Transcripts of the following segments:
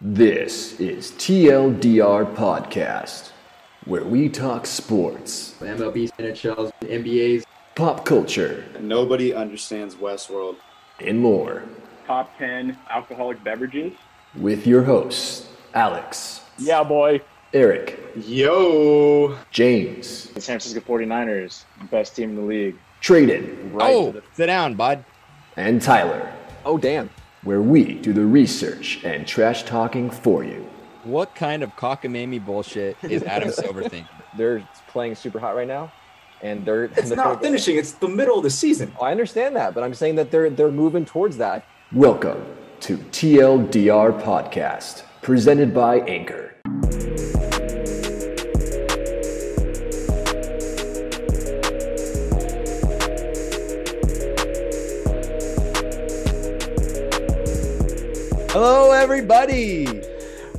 This is TLDR Podcast, where we talk sports, MLB, NHLs, NBAs. pop culture, Nobody understands Westworld. and more. top 10 alcoholic beverages. With your hosts, Alex, Yeah, boy. Eric, Yo! James, The San Francisco 49ers, best team in the league. Tradon, oh, sit down, bud. and Tyler, Oh, damn. Where we do the research and trash talking for you. What kind of cockamamie bullshit is Adam Silver thinking? they're playing super hot right now, and they're It's they're- not finishing. It's the middle of the season. Oh, I understand that, but I'm saying that they're they're moving towards that. Welcome to TLDR Podcast, presented by Anchor. Everybody.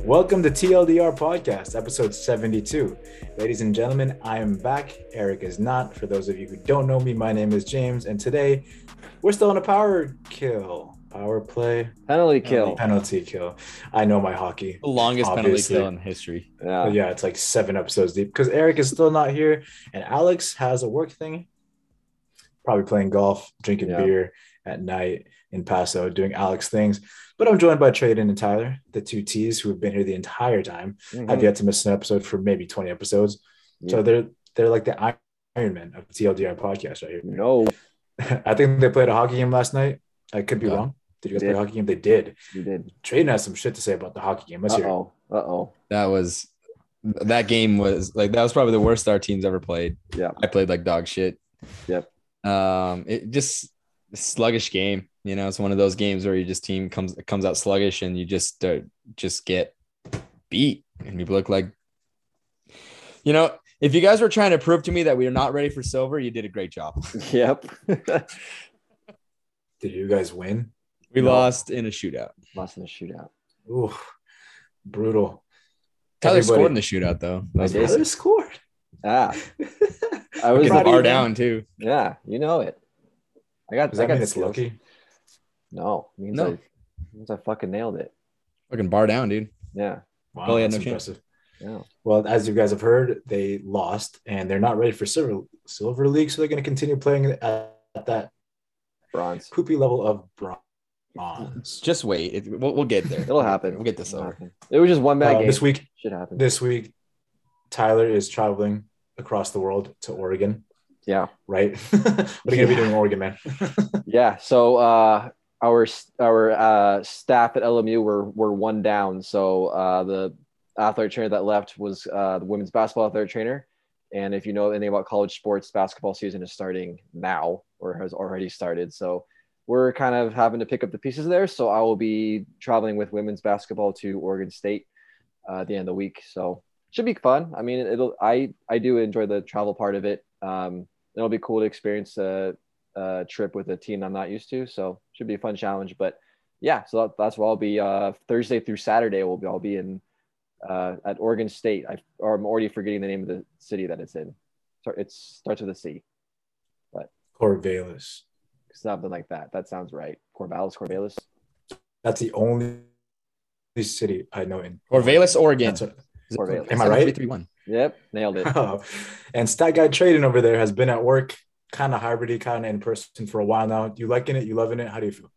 Welcome to TLDR Podcast, episode 72. Ladies and gentlemen, I am back. Eric is not. For those of you who don't know me, my name is James, and today we're still on a power kill, power play, Penalty kill. penalty kill. I know my hockey. The longest Obviously. penalty kill in history. Yeah. But yeah, it's like seven episodes deep because Eric is still not here, and Alex has a work thing. Probably playing golf, drinking Yeah. beer at night in Paso, doing Alex things. But I'm joined by Tradon and Tyler, the two T's who have been here the entire time. Mhm. I've yet to miss an episode for maybe 20 episodes. So they're they're like the Iron Man of TLDR podcast right here. No, I think they played a hockey game last night. I could be Yeah. wrong. Did you guys Did. play a hockey game? They did. you did. Tradon has some shit to say about the hockey game. Let's Uh hear it. oh. Uh oh. That was that game was like that was probably the worst our team's ever played. Yeah. I played like dog shit. Yep. Um, it just a sluggish game. You know, it's one of those games where you just team comes comes out sluggish and you just uh, just get beat and you look like you know if you guys were trying to prove to me that we are not ready for silver you did a great job Yep. Did you guys win? we No. lost in a shootout Lost in a shootout. Ooh, brutal. tyler Everybody- scored in the shootout though that was I. Tyler scored. Ah, I was. Get the bar down too Yeah, you know it. I got. Does I that got mean it's skills. lucky? No, it means No. I means I fucking nailed it. fucking bar down dude Yeah. Wow, Oh, yeah, that's no chance. impressive. Yeah. Well, as you guys have heard, they lost and they're not ready for silver silver league, so they're going to continue playing at, at that Bronze. poopy level of bronze. just wait it, we'll, we'll get there It'll happen. we'll get this It'll over happen. It was just one bad Uh, game. this week, should happen. this week, Tyler is traveling across the world to Oregon. Yeah. Right? what are you to be doing in Oregon, man? Yeah. So uh, our our uh, staff at LMU were were one down. So uh, the athletic trainer that left was uh, the women's basketball athletic trainer. And if you know anything about college sports, basketball season is starting now or has already started. So we're kind of having to pick up the pieces there. So I will be traveling with women's basketball to Oregon State uh, at the end of the week. So should be fun. I mean, it'll. I I do enjoy the travel part of it. Um, it'll be cool to experience a, a trip with a team I'm not used to. So should be a fun challenge. But yeah, so that, that's where I'll be. Uh, Thursday through Saturday, we'll be. I'll be in uh, at Oregon State. I or I'm already forgetting the name of the city that it's in. It starts with a C. But Corvallis. Something like that. That sounds right. Corvallis, Corvallis. That's the only city I know in Corvallis, Oregon. That's what- Is it Corvallis. Am I right? 3-1? Yep, nailed it. Oh, and Stat Guy Tradon over there has been at work, kind of hybrid, kind of in person for a while now. You liking it? You loving it? How do you feel?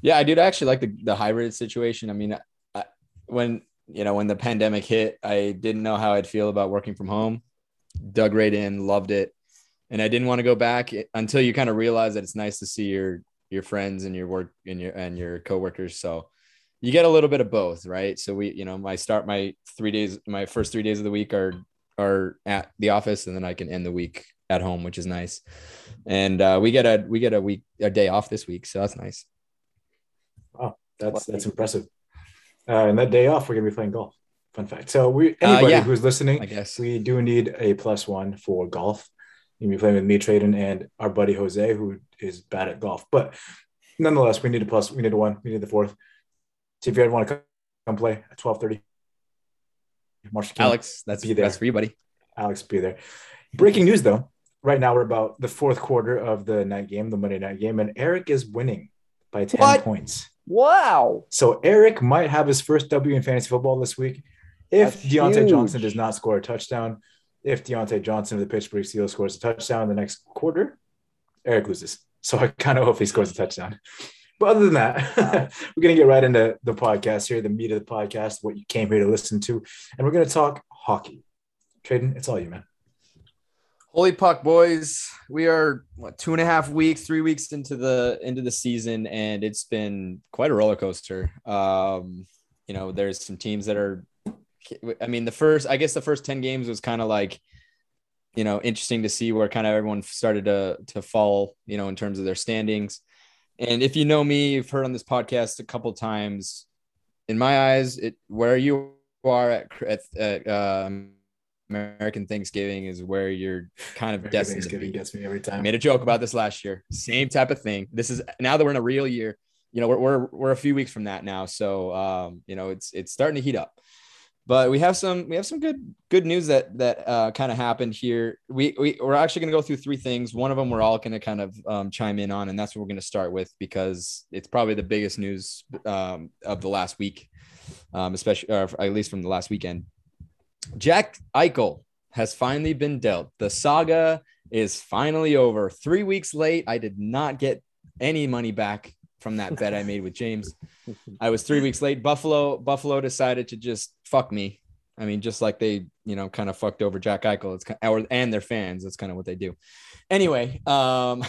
Yeah, I did actually like the, the hybrid situation. I mean, I, when you know when the pandemic hit, I didn't know how I'd feel about working from home. Dug right in, loved it, and I didn't want to go back until you kind of realize that it's nice to see your your friends and your work and your and your coworkers. So you get a little bit of both, right? So we, you know, my start my three days, my first three days of the week are are at the office, and then I can end the week at home, which is nice. And uh, we get a we get a week a day off this week, so that's nice. Wow, that's that's impressive. Uh, and that day off, we're gonna be playing golf. Fun fact. So we Uh, anybody yeah. who's listening, I guess. we do need a plus one for golf. You'll be playing with me, Tradon, and our buddy Jose, who is bad at golf. But nonetheless, we need a plus. We need a one. We need the fourth. See if you ever want to come play at twelve thirty. March King. Alex, that's Be there. that's for you, buddy. Alex be there. Breaking news though. Right now we're about the fourth quarter of the night game, the Monday night game, and Eric is winning by 10 What? points. Wow. So Eric might have his first W in fantasy football this week. If That's Diontae huge. Johnson does not score a touchdown, if Diontae Johnson of the Pittsburgh Steelers scores a touchdown in the next quarter, Eric loses. So I kind of hope he scores a touchdown. But other than that, we're going to get right into the podcast here, the meat of the podcast, what you came here to listen to. And we're going to talk hockey. Tradon, it's all you, man. Holy puck, boys! We are what two and a half weeks, three weeks into the into the season, and it's been quite a roller coaster. Um, you know, there's some teams that are. I mean, the first, I guess, the first ten games was kind of like, you know, interesting to see where kind of everyone started to to fall, you know, in terms of their standings. And if you know me, you've heard on this podcast a couple times. In my eyes, it where you are at, at, at um, American Thanksgiving is where you're kind of American destined to Thanksgiving gets me every I time. made a joke about this last year. Same type of thing. This is now that we're in a real year. You know, we're we're, we're a few weeks from that now, so um, you know it's it's starting to heat up. But we have some we have some good good news that that uh, kind of happened here. We, we we're actually going to go through three things. One of them we're all going to kind of um, chime in on, and that's what we're going to start with because it's probably the biggest news um, of the last week, um, especially or at least from the last weekend. Jack Eichel has finally been dealt. The saga is finally over. Three weeks late. I did not get any money back from that bet I made with James. I was three weeks late. Buffalo, Buffalo decided to just fuck me. I mean, just like they, you know, kind of fucked over Jack Eichel. It's kind or and their fans. That's kind of what they do. Anyway, um,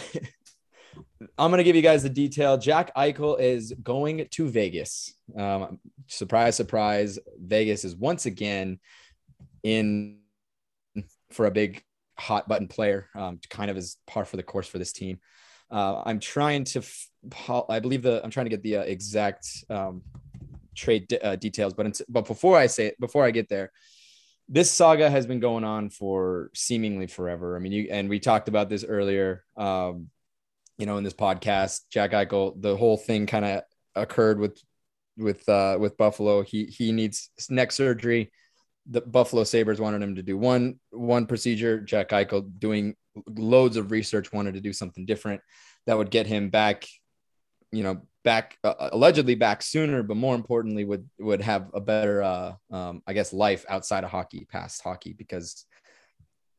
I'm gonna give you guys the detail. Jack Eichel is going to Vegas. Um, surprise, surprise. Vegas is once again in for a big hot button player, um, kind of as par for the course for this team. Uh, I'm trying to, f- I believe the, I'm trying to get the uh, exact um, trade de- uh, details, but but before I say it, before I get there, this saga has been going on for seemingly forever. I mean, you and we talked about this earlier. Um, you know, in this podcast, Jack Eichel, the whole thing kind of occurred with with uh, with Buffalo. He he needs neck surgery the Buffalo Sabres wanted him to do one one procedure. Jack Eichel doing loads of research wanted to do something different that would get him back, you know, back uh, allegedly back sooner, but more importantly would would have a better uh um I guess life outside of hockey, past hockey because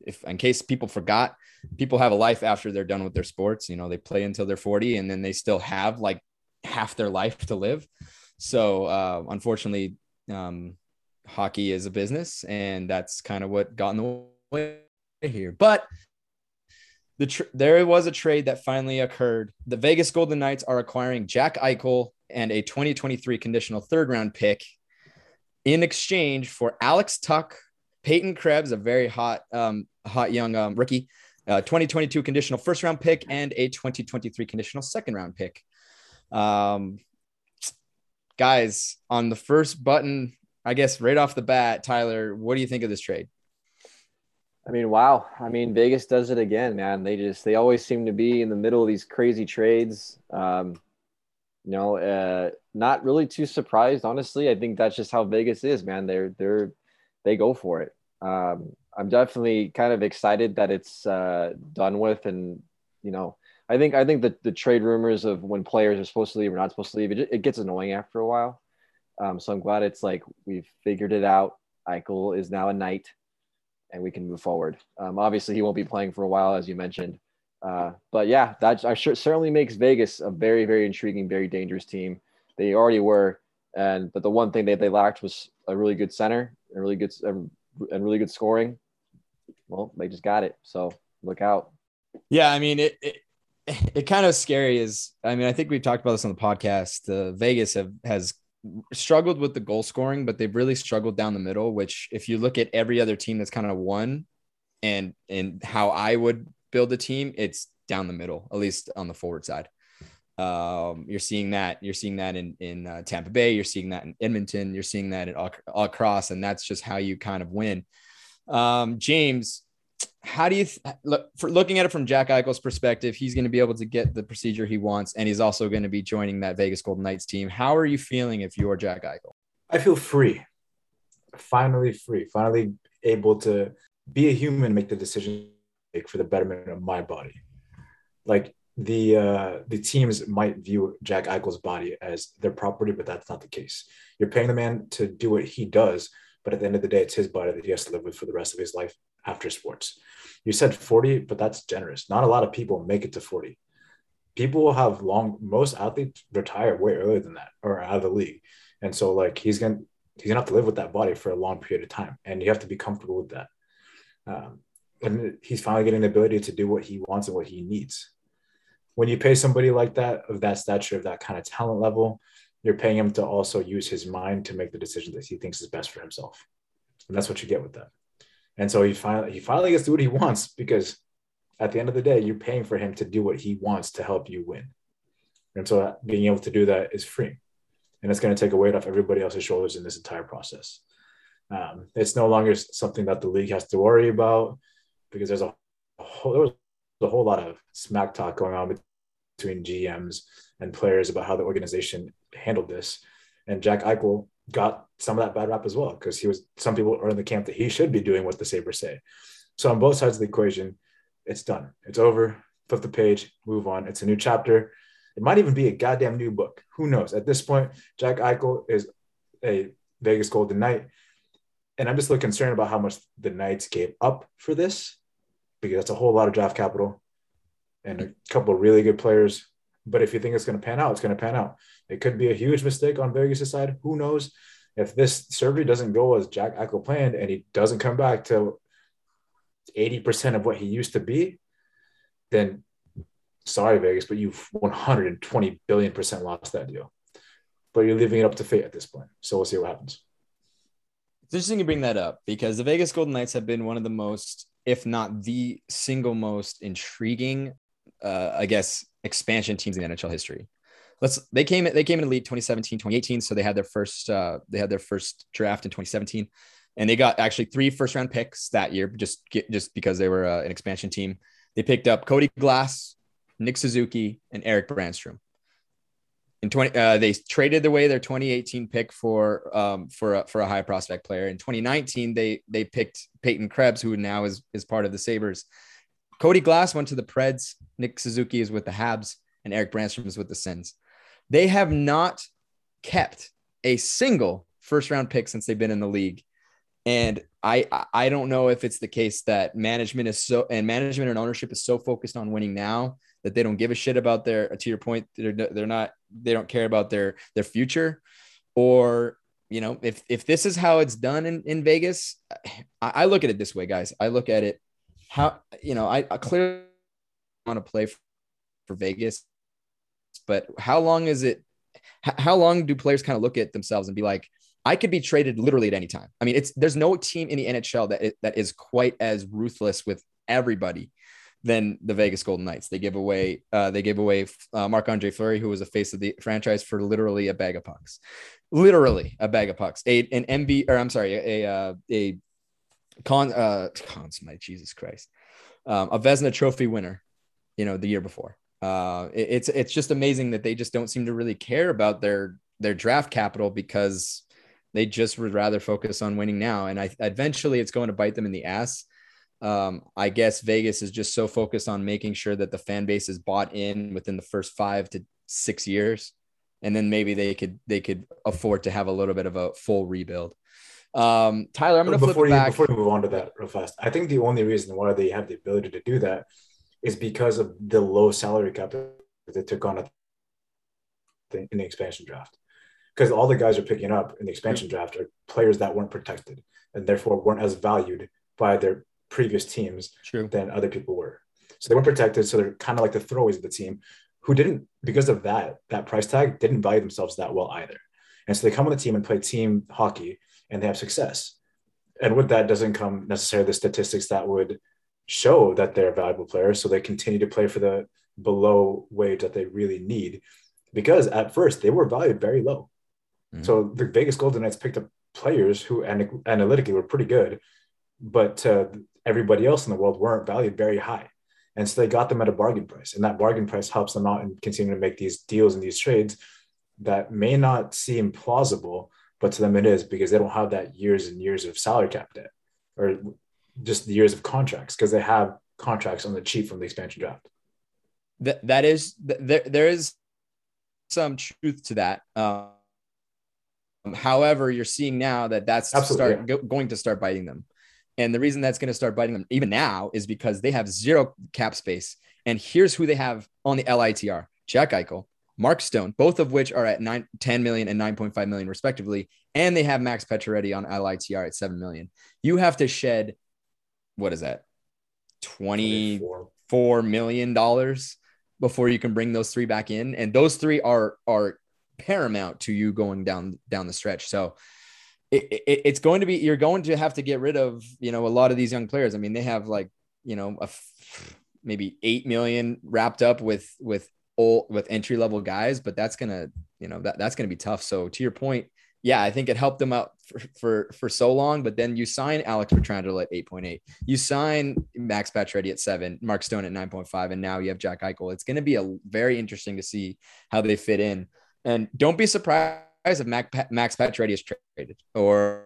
if in case people forgot, people have a life after they're done with their sports, you know, they play until they're 40 and then they still have like half their life to live. So uh unfortunately um hockey is a business and that's kind of what got in the way here but the tr- there was a trade that finally occurred the vegas golden knights are acquiring jack eichel and a 2023 conditional third round pick in exchange for alex tuch peyton krebs a very hot um, hot young um, rookie uh, 2022 conditional first round pick and a 2023 conditional second round pick um, guys on the first button I guess right off the bat, Tyler, what do you think of this trade? I mean, wow. I mean, Vegas does it again, man. They just they always seem to be in the middle of these crazy trades. Um, you know, uh, not really too surprised, honestly. I think that's just how Vegas is, man. They're they're they go for it. Um, I'm definitely kind of excited that it's uh, done with, and you know, I think I think that the trade rumors of when players are supposed to leave or not supposed to leave, it, it gets annoying after a while. Um, so I'm glad it's like we've figured it out. Eichel is now a knight, and we can move forward. Um, obviously, he won't be playing for a while, as you mentioned. Uh, but yeah, that certainly makes Vegas a very, very intriguing, very dangerous team. They already were, and but the one thing that they lacked was a really good center, a really good and really good scoring. Well, they just got it. So look out. Yeah, I mean it. it it kind of scary is I mean I think we've talked about this on the podcast. Uh, Vegas have has struggled with the goal scoring, but they've really struggled down the middle. Which, if you look at every other team that's kind of won, and and how I would build a team, it's down the middle, at least on the forward side. Um, you're seeing that. You're seeing that in in uh, Tampa Bay. You're seeing that in Edmonton. You're seeing that in all, all across, and that's just how you kind of win. Um, James, how do you th- look for looking at it from Jack Eichel's perspective? He's going to be able to get the procedure he wants, and he's also going to be joining that Vegas Golden Knights team. How are you feeling if you're Jack Eichel? I feel free, finally free, finally able to be a human, make the decision for the betterment of my body. Like the uh, the teams might view Jack Eichel's body as their property, but that's not the case. You're paying the man to do what he does, but at the end of the day, it's his body that he has to live with for the rest of his life after sports. You said 40, but that's generous. Not a lot of people make it to 40. People will have long. Most athletes retire way earlier than that or out of the league, and so like he's gonna he's gonna have to live with that body for a long period of time, and you have to be comfortable with that. Um, and he's finally getting the ability to do what he wants and what he needs. When you pay somebody like that, of that stature, of that kind of talent level, you're paying him to also use his mind to make the decision that he thinks is best for himself. And that's what you get with that. And so he finally he finally gets to do what he wants because at the end of the day, you're paying for him to do what he wants to help you win. And so being able to do that is free. And it's going to take a weight off everybody else's shoulders in this entire process. Um, it's no longer something that the league has to worry about because there's a, whole, there was a whole lot of smack talk going on between GMs and players about how the organization handled this. And Jack Eichel got some of that bad rap as well because he was some people are in the camp that he should be doing what the Sabres say. So on both sides of the equation, it's done. It's over. Flip the page, move on. It's a new chapter. It might even be a goddamn new book. Who knows? At this point, Jack Eichel is a Vegas Golden Knight. And I'm just a little concerned about how much the Knights gave up for this because that's a whole lot of draft capital and a couple of really good players. But if you think it's going to pan out, it's going to pan out. It could be a huge mistake on Vegas' side. Who knows? If this surgery doesn't go as Jack Eichel planned and he doesn't come back to 80% of what he used to be, then sorry, Vegas, but you've 120 billion percent lost that deal. But you're leaving it up to fate at this point. So we'll see what happens. It's interesting you bring that up because the Vegas Golden Knights have been one of the most, if not the single most intriguing, uh, I guess, expansion teams in NHL history. Let's they came they came in the league 2017, 2018. So they had their first uh, they had their first draft in 2017, and they got actually three first round picks that year just get, just because they were uh, an expansion team. They picked up Cody Glass, Nick Suzuki, and Erik Brännström in 20 uh, they traded away their 2018 pick for um, for a, for a high prospect player in 2019 they they picked Peyton Krebs who now is is part of the Sabres Cody Glass went to the Preds. Nick Suzuki is with the Habs and Erik Brännström is with the Sens. They have not kept a single first round pick since they've been in the league. And I I don't know if it's the case that management is so and management and ownership is so focused on winning now that they don't give a shit about their to your point they're, they're not they don't care about their their future. Or you know if if this is how it's done in, in vegas I, I look at it this way guys. I look at it how you know i, I clearly want to play for, for vegas but how long is it how long do players kind of look at themselves and be like I could be traded literally at any time. I mean, it's there's no team in the NHL that that is quite as ruthless with everybody than the Vegas Golden Knights. They give away uh, they gave away uh, Marc Andre Fleury, who was a face of the franchise, for literally a bag of pucks, literally a bag of pucks. A an MB or I'm sorry, a a, uh, a con uh cons my Jesus Christ, um, a Vezina Trophy winner, you know, the year before. Uh, it, it's it's just amazing that they just don't seem to really care about their their draft capital because they just would rather focus on winning now. And I eventually it's going to bite them in the ass. Um, I guess Vegas is just so focused on making sure that the fan base is bought in within the first five to six years, and then maybe they could they could afford to have a little bit of a full rebuild. Um, Tyler, I'm going to flip before you, back. Before we move on to that real fast, I think the only reason why they have the ability to do that is because of the low salary cap that they took on in the expansion draft because all the guys are picking up in the expansion draft are players that weren't protected and therefore weren't as valued by their previous teams True. than other people were. So they weren't protected. So they're kind of like the throwaways of the team who didn't, because of that, that price tag didn't value themselves that well either. And so they come on the team and play team hockey and they have success. And with that doesn't come necessarily the statistics that would show that they're valuable players. So they continue to play for the below wage that they really need because at first they were valued very low. Mm-hmm. So the Vegas Golden Knights picked up players who analytically were pretty good, but uh, everybody else in the world weren't valued very high. And so they got them at a bargain price. And that bargain price helps them out and continue to make these deals and these trades that may not seem plausible, but to them it is because they don't have that years and years of salary cap debt or just the years of contracts because they have contracts on the cheap from the expansion draft. that that is there there is some truth to that. Um, however, you're seeing now that that's Absolutely, start go, going to start biting them, and the reason that's going to start biting them even now is because they have zero cap space. And here's who they have on the LTIR: Jack Eichel, Mark Stone, both of which are at 9, 10 million and 9.5 million respectively, and they have Max Pacioretty on LTIR at 7 million. You have to shed what is that? 20 Four. four million dollars before you can bring those three back in, and those three are are paramount to you going down down the stretch. So it, it, it's going to be you're going to have to get rid of you know a lot of these young players. I mean, they have like you know a maybe eight million wrapped up with with old with entry level guys, but that's gonna you know that that's gonna be tough. So to your point, yeah, I think it helped them out for for, for so long. But then you sign Alex Pietrangelo at eight point eight, you sign Max Pacioretty at seven, Mark Stone at nine point five, and now you have Jack Eichel. It's going to be a very interesting to see how they fit in. And don't be surprised if Mac, Max Pacioretty is traded or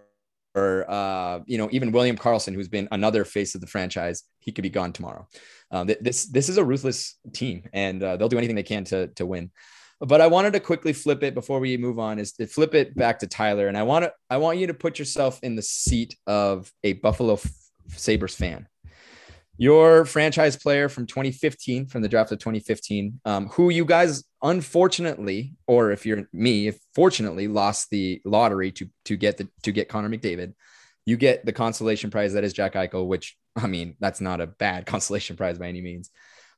or uh, you know even William Karlsson, who's been another face of the franchise, he could be gone tomorrow. Um, th- this this is a ruthless team, and uh, they'll do anything they can to to win. But I wanted to quickly flip it before we move on. Is to flip it back to Tyler, and I want to I want you to put yourself in the seat of a Buffalo Sabres fan. Your franchise player from 2015, from the draft of 2015, um, who you guys unfortunately, or if you're me, if fortunately lost the lottery to to get the to get Connor McDavid, you get the consolation prize that is Jack Eichel, which I mean that's not a bad consolation prize by any means,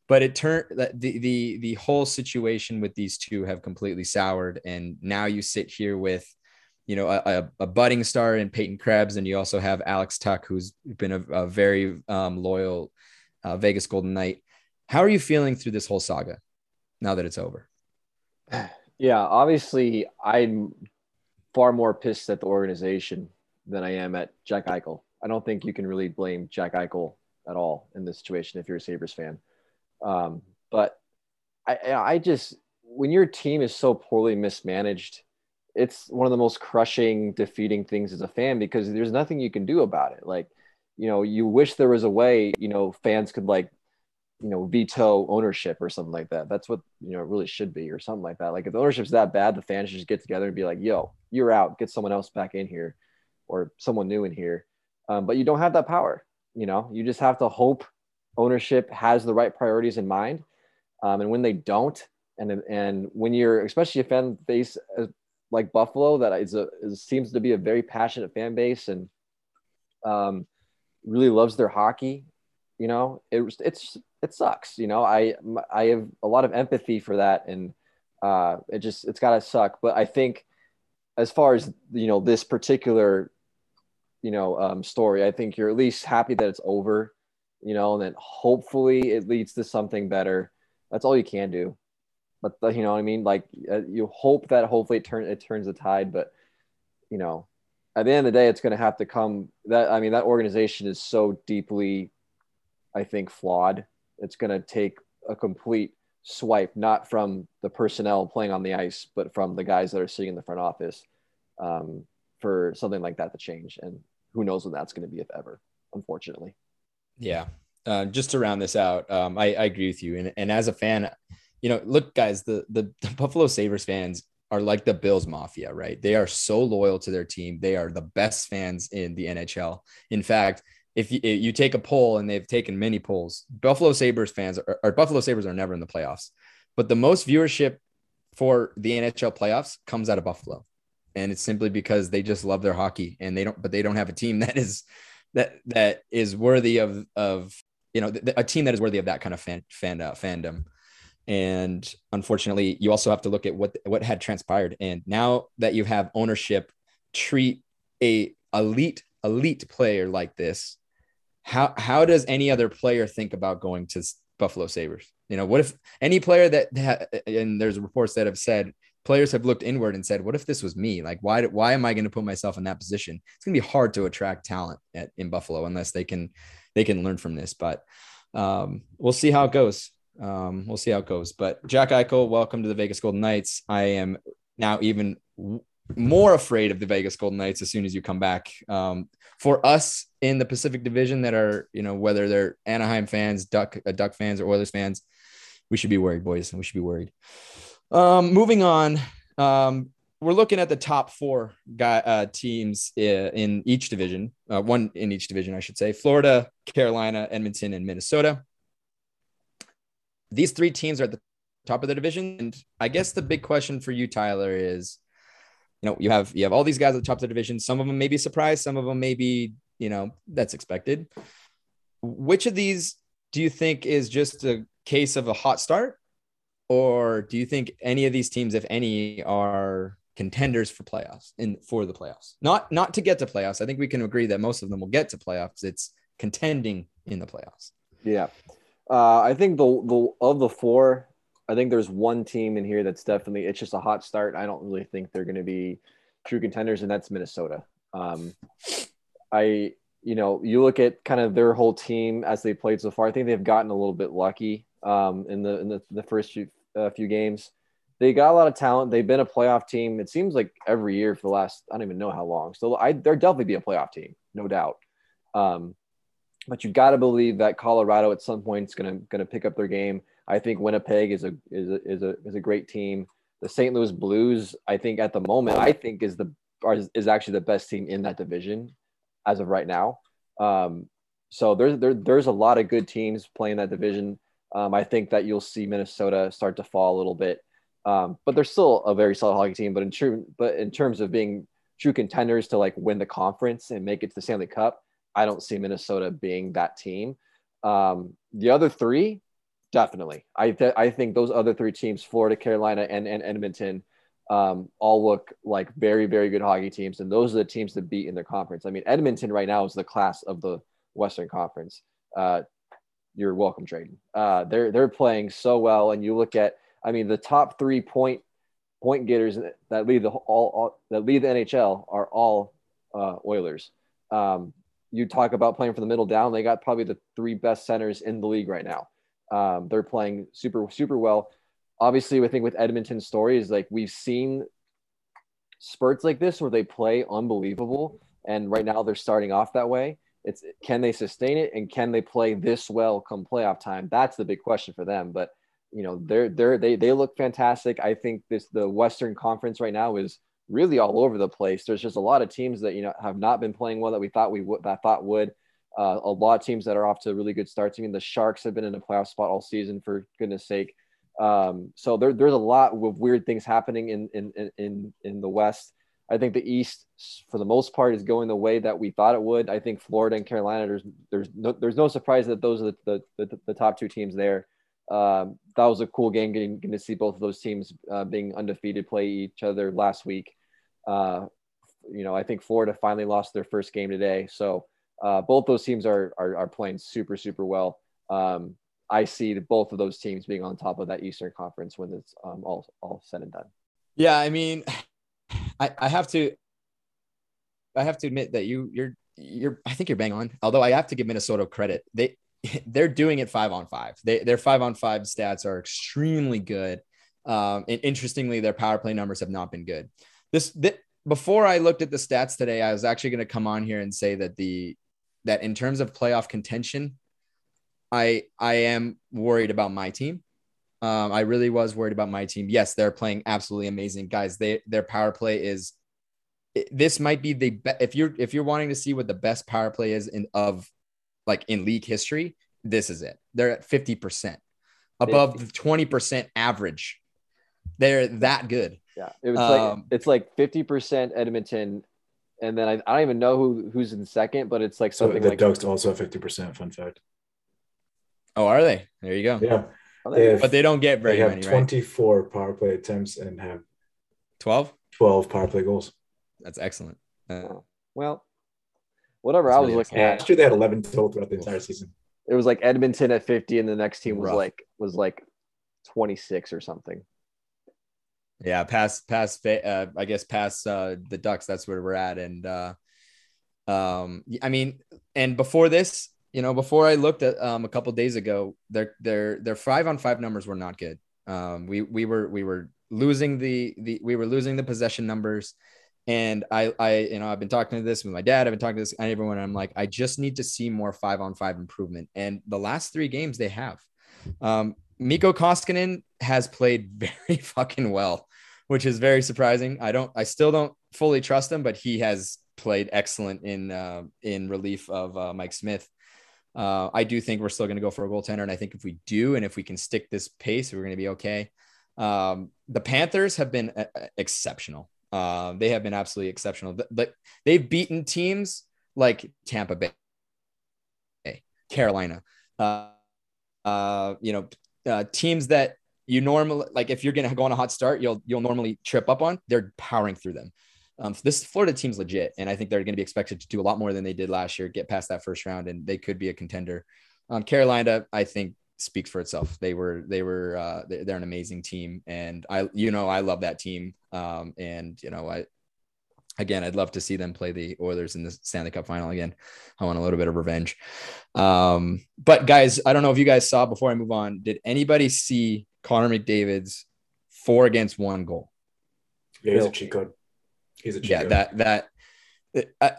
but it turned that the the the whole situation with these two have completely soured, and now you sit here with you know, a, a, budding star in Peyton Krebs, and you also have Alex Tuch, who's been a, a very um, loyal uh, Vegas Golden Knight. How are you feeling through this whole saga now that it's over? Yeah, obviously, I'm far more pissed at the organization than I am at Jack Eichel. I don't think you can really blame Jack Eichel at all in this situation if you're a Sabres fan. Um, but I, I just, when your team is so poorly mismanaged, it's one of the most crushing, defeating things as a fan because there's nothing you can do about it. Like, you know, you wish there was a way, you know, fans could like you know veto ownership or something like that. That's what you know it really should be or something like that. Like if the ownership's that bad the fans should just get together and be like yo you're out. Get someone else back in here or someone new in here. Um, but you don't have that power you know? You just have to hope ownership has the right priorities in mind um, and when they don't and and when you're especially a fan base uh, like buffalo that is a is, seems to be a very passionate fan base and um, really loves their hockey you know? It, it's it sucks you know? I i have a lot of empathy for that and uh it just it's gotta suck. But i think as far as you know this particular you know um, story i think you're at least happy that it's over you know and then hopefully it leads to something better. That's all you can do but the, you know what i mean like uh, you hope that hopefully it turns it turns the tide but you know at the end of the day it's going to have to come that i mean that organization is so deeply i think flawed it's going to take a complete swipe, not from the personnel playing on the ice, but from the guys that are sitting in the front office um, for something like that to change. And who knows when that's going to be, if ever, unfortunately. Yeah. Uh, just to round this out, um, I, I, agree with you. And, and as a fan, you know, look, guys, the, the, the Buffalo Sabres fans are like the Bills Mafia, right? They are so loyal to their team. They are the best fans in the NHL. In fact, if you, if you, take a poll and they've taken many polls, Buffalo Sabres fans are, or Buffalo Sabres are never in the playoffs, but the most viewership for the NHL playoffs comes out of Buffalo. And it's simply because they just love their hockey and they don't, but they don't have a team that is, that, that is worthy of, of, you know, a team that is worthy of that kind of fan, fan uh, fandom. And unfortunately, you also have to look at what, what had transpired. And now that you have ownership treat a elite, elite player like this how how does any other player think about going to Buffalo Sabres? You know, what if any player that and there's reports that have said players have looked inward and said, "What if this was me? Like, why why am I going to put myself in that position?" It's going to be hard to attract talent at, in Buffalo unless they can they can learn from this. But um, we'll see how it goes. Um, we'll see how it goes. But Jack Eichel, welcome to the Vegas Golden Knights. I am now even more afraid of the Vegas Golden Knights as soon as you come back. Um, for us in the Pacific Division that are, you know, whether they're Anaheim fans, Duck, uh, Duck fans, or Oilers fans, we should be worried, boys. We should be worried. Um, moving on. Um, we're looking at the top four guy, uh, teams in each division, uh, one in each division, I should say Florida, Carolina, Edmonton, and Minnesota. These three teams are at the top of the division. And I guess the big question for you, Tyler, is you know, you have you have all these guys at the top of the division. Some of them may be surprised, some of them may be, you know, that's expected. Which of these do you think is just a case of a hot start? Or do you think any of these teams, if any, are contenders for playoffs in for the playoffs. Not not to get to playoffs. I think we can agree that most of them will get to playoffs. It's contending in the playoffs. Yeah. Uh, I think the the of the four, I think there's one team in here that's definitely it's just a hot start. I don't really think they're going to be true contenders, and that's Minnesota. Um, I you know you look at kind of their whole team as they played so far. I think they've gotten a little bit lucky um, in the in the, the first few uh, few games they got a lot of talent. They've been a playoff team. It seems like every year for the last I don't even know how long. So I they're definitely be a playoff team, no doubt. Um, but you got to believe that Colorado at some point is gonna gonna pick up their game. I think Winnipeg is a is a is a is a great team. The St. Louis Blues, I think at the moment, I think is the is actually the best team in that division as of right now. Um, so there's there, there's a lot of good teams playing that division. Um, I think that you'll see Minnesota start to fall a little bit. Um, but they're still a very solid hockey team. But in true, but in terms of being true contenders to like win the conference and make it to the Stanley Cup, I don't see Minnesota being that team. Um, the other three, definitely. I th- I think those other three teams, Florida, Carolina, and, and Edmonton, um, all look like very very good hockey teams, and those are the teams to beat in their conference. I mean, Edmonton right now is the class of the Western Conference. Uh, you're welcome, Tradon. Uh, they're they're playing so well, and you look at I mean, the top three point point getters that lead the all, all that lead the NHL are all uh, Oilers. Um, you talk about playing for the middle down; they got probably the three best centers in the league right now. Um, they're playing super super well. Obviously, I think with Edmonton's story is like we've seen spurts like this where they play unbelievable, and right now they're starting off that way. It's can they sustain it and can they play this well come playoff time? That's the big question for them. But you know they're they're they they look fantastic. I think this the Western Conference right now is really all over the place. There's just a lot of teams that you know have not been playing well that we thought we would that thought would. Uh, a lot of teams that are off to really good starts. I mean, the Sharks have been in a playoff spot all season for goodness sake. Um, so there, there's a lot of weird things happening in, in in in the West. I think the East, for the most part, is going the way that we thought it would. I think Florida and Carolina. There's there's no there's no surprise that those are the the, the, the top two teams there um, that was a cool game getting, getting, to see both of those teams uh, being undefeated play each other last week. Uh, you know, I think Florida finally lost their first game today. So uh, both those teams are, are, are playing super, super well. Um, I see both of those teams being on top of that Eastern Conference when it's um, all, all said and done. Yeah, I mean, I, I have to I have to admit that you you're you're I think you're bang on. Although I have to give Minnesota credit. They they're doing it five on five. They, their five on five stats are extremely good. Um, and interestingly, their power play numbers have not been good. This, before I looked at the stats today, I was actually going to come on here and say that the that in terms of playoff contention, I I am worried about my team. Um, I really was worried about my team. Yes, they're playing absolutely amazing, guys. They their power play is. This might be the best if you're if you're wanting to see what the best power play is in of like in league history, this is it. They're at 50%, above the 20% average. They're that good. Yeah. It was um, like it's like 50% Edmonton. And then I, I don't even know who who's in second, but it's like something so the like Ducks also 50%. Fun fact. Oh, are they? There you go. Yeah. They have, but they don't get very they have many, 24 right? power play attempts and have 12 12 power play goals. That's excellent. Uh, well, whatever I was looking at. Last year they had 11 total throughout the entire season. It was like Edmonton at 50, and the next team was Rough. like was like 26 or something. Yeah, past past uh, I guess past uh, the Ducks. That's where we're at, and uh, um, I mean, and before this, you know, before I looked at um, a couple days ago, their their their five on five numbers were not good. Um, we we were we were losing the the we were losing the possession numbers. And I, I, you know, I've been talking to this with my dad. I've been talking to this and everyone. I'm like, I just need to see more five on five improvement. And the last three games they have. Um, Mikko Koskinen has played very fucking well, which is very surprising. I don't, I still don't fully trust him, but he has played excellent in uh, in relief of uh, Mike Smith. Uh, I do think we're still going to go for a goaltender, and I think if we do, and if we can stick this pace, we're going to be okay. Um, the Panthers have been uh, exceptional. Uh, they have been absolutely exceptional. But they've beaten teams like Tampa Bay, Carolina, uh, uh, you know, uh, teams that you normally like. If you're going to go on a hot start, you'll you'll normally trip up on. They're powering through them. Um, so this Florida team's legit, and I think they're going to be expected to do a lot more than they did last year. Get past that first round, and they could be a contender. Um, Carolina, I think, speaks for itself. They were they were uh, they're an amazing team, and I you know I love that team. Um, and you know I again I'd love to see them play the Oilers in the Stanley Cup final again. I want a little bit of revenge. Um, but guys, I don't know if you guys saw before I move on. Did anybody see Connor McDavid's four against one goal? Yeah, he's a cheat code. He's a cheat yeah code. that that. Uh,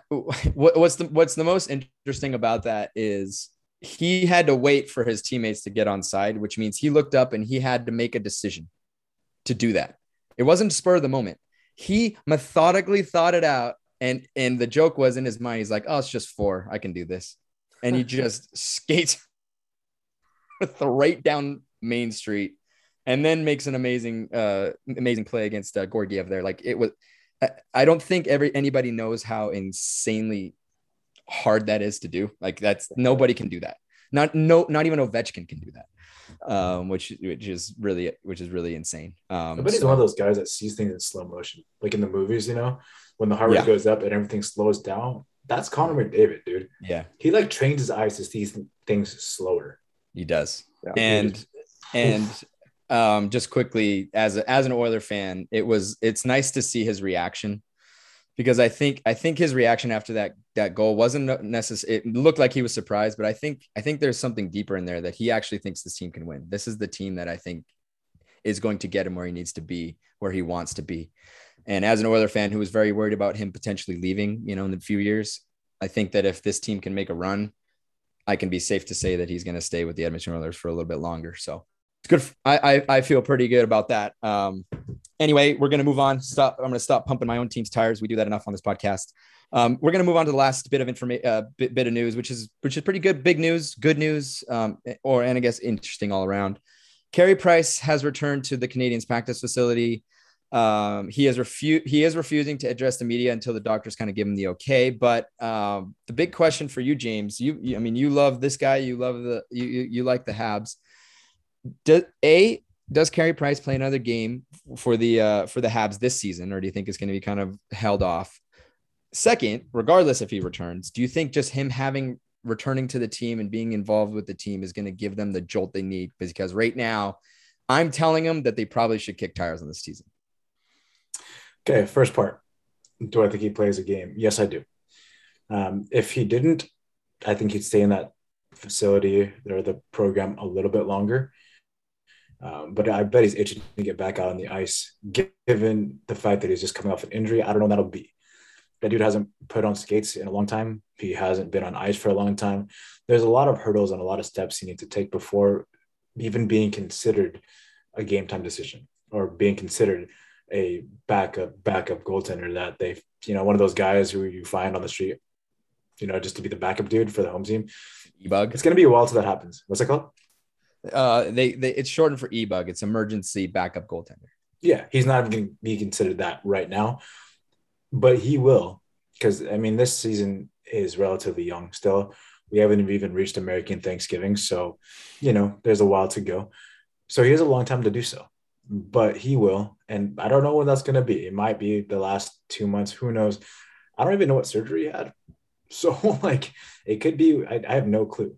what, what's the what's the most interesting about that is he had to wait for his teammates to get on side, which means he looked up and he had to make a decision to do that. It wasn't spur of the moment. He methodically thought it out. And and the joke was in his mind, he's like, oh, it's just four. I can do this. And he just skates right down Main Street and then makes an amazing, uh, amazing play against uh, Georgiev there. Like it was, I don't think every anybody knows how insanely hard that is to do. Like that's nobody can do that. Not no, not even Ovechkin can do that. Um, which which is really which is really insane. Um, but he's so- one of those guys that sees things in slow motion, like in the movies. You know, when the heart rate Yeah. goes up and everything slows down. That's Connor McDavid, dude. yeah, He like trains his eyes to see things slower. he does. Yeah. and and um, just quickly as a, as an Oiler fan, it was it's nice to see his reaction because I think I think his reaction after that that goal wasn't necessary. It looked like he was surprised, but I think I think there's something deeper in there that he actually thinks this team can win. This is the team that I think is going to get him where he needs to be, where he wants to be. And as an Oiler fan who was very worried about him potentially leaving, you know, in a few years, I think that if this team can make a run, I can be safe to say that he's going to stay with the Edmonton Oilers for a little bit longer. So it's good. I, I, I feel pretty good about that. Um, anyway, we're to move on. Stop. I'm to stop pumping my own team's tires. We do that enough on this podcast. Um, we're to move on to the last bit of information, uh, bit, bit of news, which is which is pretty good, big news, good news, um, or and I guess interesting all around. Carey Price has returned to the Canadiens practice facility. Um, he is refu- he is refusing to address the media until the doctors kind of give him the okay. But um, the big question for you, James, you, you I mean, you love this guy, you love the you you, you like the Habs. A does Carey Price play another game for the uh, for the Habs this season, or do you think it's going to be kind of held off? Second, regardless if he returns, do you think just him having returning to the team and being involved with the team is going to give them the jolt they need? Because right now, I'm telling them that they probably should kick tires on this season. Okay, first part. Do I think he plays a game? Yes, I do. Um, if he didn't, I think he'd stay in that facility or the program a little bit longer. Um, but I bet he's itching to get back out on the ice, given the fact that he's just coming off an injury. I don't know that'll be. That dude hasn't put on skates in a long time. He hasn't been on ice for a long time. There's a lot of hurdles and a lot of steps he needs to take before even being considered a game time decision or being considered a backup backup goaltender that they you know one of those guys who you find on the street you know just to be the backup dude for the home team E-bug. it's going to be a while till that happens what's it called Uh, they, they it's shortened for e-bug. It's emergency backup goaltender. yeah he's not going to be considered that right now but he will because i mean this season is relatively young still. We haven't even reached american thanksgiving so you know there's a while to go. So he has a long time to do so but he will and i don't know when that's going to be. It might be the last two months who knows? I don't even know what surgery he had so like it could be I, I have no clue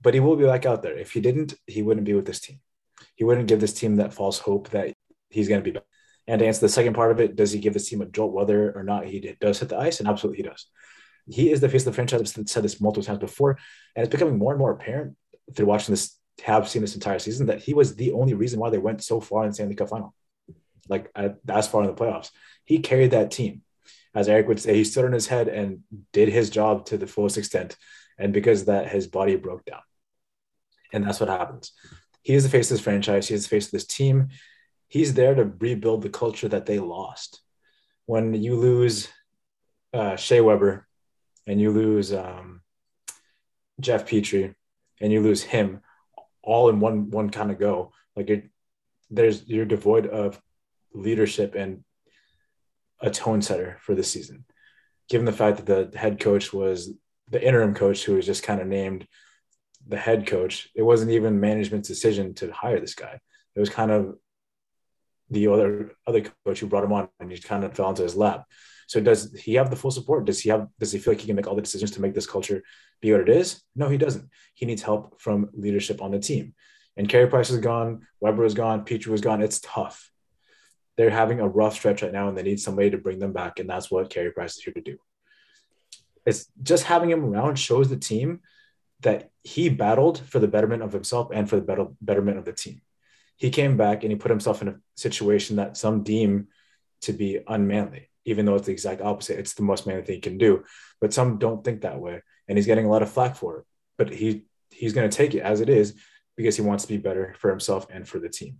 but he will be back out there if he didn't he wouldn't be with this team he wouldn't give this team that false hope that he's going to be back and to answer the second part of it, does he give this team a jolt whether or not he does hit the ice? And absolutely he does. He is the face of the franchise. I've said this multiple times before, and it's becoming more and more apparent through watching this, have seen this entire season that he was the only reason why they went so far in the Stanley Cup final, like uh, as far in the playoffs. He carried that team. As Eric would say, he stood on his head and did his job to the fullest extent. And because that, his body broke down. And that's what happens. He is the face of this franchise. He is the face of this team. He's there to rebuild the culture that they lost. When you lose uh, Shea Weber and you lose um, Jeff Petry and you lose him all in one one kind of go, like it, there's you're devoid of leadership and a tone setter for this season. Given the fact that the head coach was the interim coach who was just kind of named the head coach, it wasn't even management's decision to hire this guy. It was kind of the other other coach who brought him on and he kind of fell into his lap. So does he have the full support? Does he have does he feel like he can make all the decisions to make this culture be what it is? No, he doesn't. He needs help from leadership on the team. And Carey Price is gone, Weber is gone, Petry was gone. It's tough. They're having a rough stretch right now and they need somebody to bring them back. And that's what Carey Price is here to do. It's just having him around shows the team that he battled for the betterment of himself and for the better, betterment of the team. He came back and he put himself in a situation that some deem to be unmanly, even though it's the exact opposite. It's the most manly thing he can do. But some don't think that way. And he's getting a lot of flack for it. But he he's going to take it as it is because he wants to be better for himself and for the team.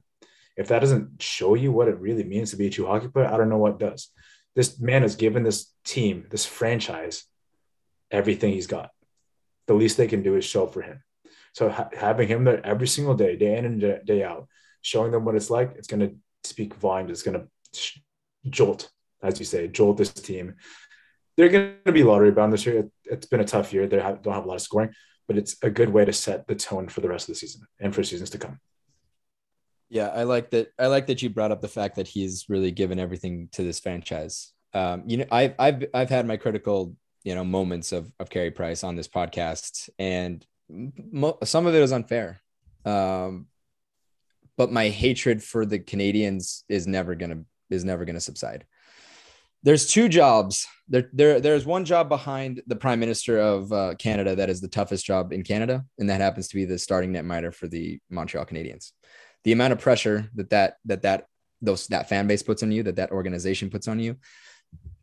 If that doesn't show you what it really means to be a true hockey player, I don't know what does. This man has given this team, this franchise, everything he's got. The least they can do is show for him. So ha- having him there every single day, day in and day out, showing them what it's like, it's going to speak volumes. It's going to jolt, as you say, jolt this team. They're going to be lottery bound this year. It, has been a tough year. They have, don't have a lot of scoring, but it's a good way to set the tone for the rest of the season and for seasons to come. Yeah, I like that. I like that you brought up the fact that he's really given everything to this franchise. Um, you know, I've I've I've had my critical you know moments of of Carey Price on this podcast, and mo- some of it was unfair. Um, but my hatred for the Canadiens is never gonna is never gonna subside. There's two jobs. There, there, there's one job behind the Prime Minister of uh, Canada that is the toughest job in Canada, and that happens to be the starting netminder for the Montreal Canadiens. The amount of pressure that that that that those that fan base puts on you, that that organization puts on you.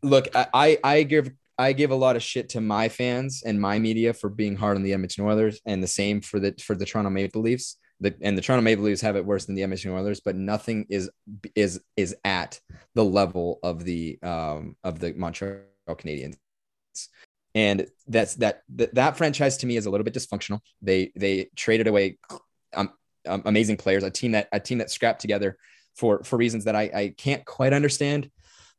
Look, I I give I give a lot of shit to my fans and my media for being hard on the Edmonton Oilers, and the same for the for the Toronto Maple Leafs. The, and the Toronto Maple Leafs have it worse than the Edmonton Oilers, but nothing is is is at the level of the um, of the Montreal Canadiens. And that's that, that that franchise to me is a little bit dysfunctional. They they traded away um, um, amazing players, a team that a team that scrapped together for for reasons that I, I can't quite understand.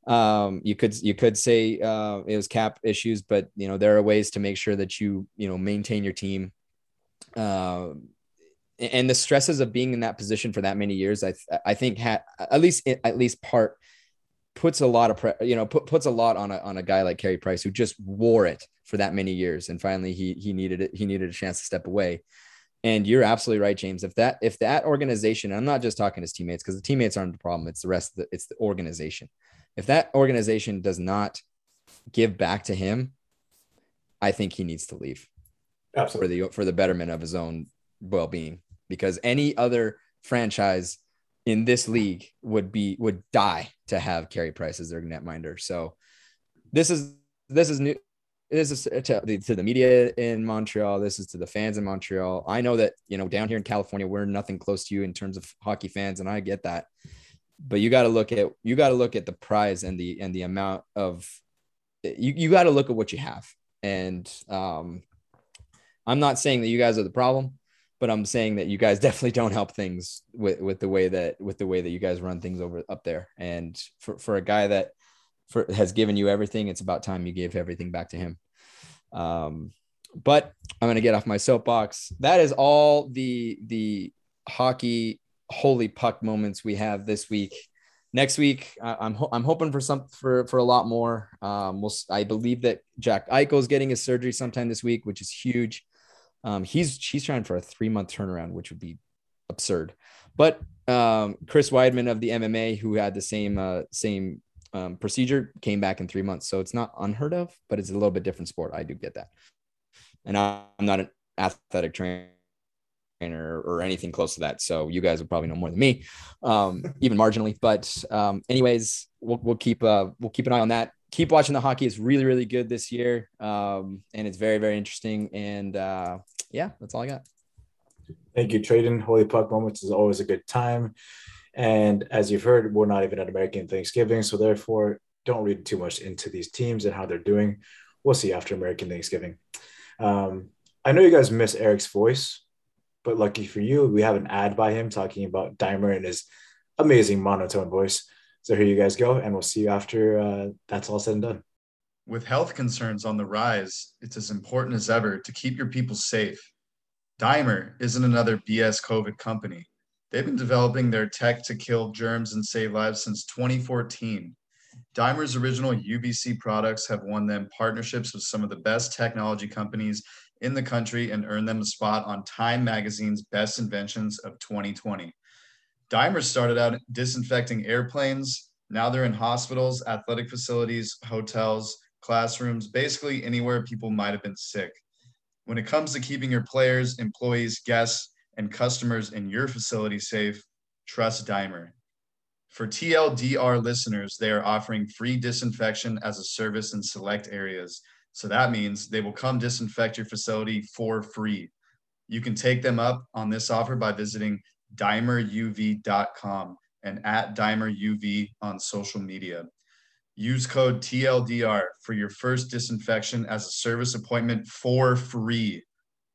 Um, you could you could say uh, it was cap issues, but you know there are ways to make sure that you you know maintain your team. Uh, and the stresses of being in that position for that many years, I I think had at least at least part puts a lot of pre- you know put, puts a lot on a on a guy like Carey Price who just wore it for that many years, and finally he he needed it he needed a chance to step away. And you're absolutely right, James. If that if that organization, I'm not just talking his teammates because the teammates aren't the problem. It's the rest of the it's the organization. If that organization does not give back to him, I think he needs to leave. Absolutely. For the for the betterment of his own well-being. Because any other franchise in this league would be would die to have Carey Price as their netminder. So this is this is new this is to the, to the media in Montreal. This is to the fans in Montreal. I know that you know down here in California, we're nothing close to you in terms of hockey fans, and I get that. But you got to look at you got to look at the prize and the and the amount of you you got to look at what you have. And um, I'm not saying that you guys are the problem, but I'm saying that you guys definitely don't help things with with the way that with the way that you guys run things over up there. And for for a guy that for, has given you everything. It's about time you gave everything back to him. Um, but I'm going to get off my soapbox. That is all the the hockey holy puck moments we have this week. Next week, I'm ho- I'm hoping for some for for a lot more. Um, we'll, I believe that Jack Eichel is getting his surgery sometime this week, which is huge. Um, he's he's trying for a three month turnaround, which would be absurd. But um, Chris Weidman of the MMA, who had the same uh, same um, procedure came back in three months. So it's not unheard of, but it's a little bit different sport. I do get that. And I'm not an athletic trainer or anything close to that. So you guys would probably know more than me, um, even marginally. But um, anyways, we'll, we'll keep uh, we'll keep an eye on that. Keep watching the hockey. It's really really good this year, um, and it's very very interesting. And uh, yeah, that's all I got. Thank you, Tradon. Holy Puck Moments is always a good time. And as you've heard, we're not even at American Thanksgiving. So therefore, don't read too much into these teams and how they're doing. We'll see after American Thanksgiving. Um, I know you guys miss Eric's voice, but lucky for you, we have an ad by him talking about Dimer and his amazing monotone voice. So here you guys go, and we'll see you after uh, that's all said and done. With health concerns on the rise, it's as important as ever to keep your people safe. Dimer isn't another BS COVID company. They've been developing their tech to kill germs and save lives since 2014. Dimer's original UVC products have won them partnerships with some of the best technology companies in the country and earned them a spot on Time Magazine's Best Inventions of 2020. Dimer started out disinfecting airplanes. Now they're in hospitals, athletic facilities, hotels, classrooms, basically anywhere people might have been sick. When it comes to keeping your players, employees, guests, and customers in your facility safe, trust Dimer. For TLDR listeners, they are offering free disinfection as a service in select areas. So that means they will come disinfect your facility for free. You can take them up on this offer by visiting dimeruv.com and at dimeruv on social media. Use code TLDR for your first disinfection as a service appointment for free.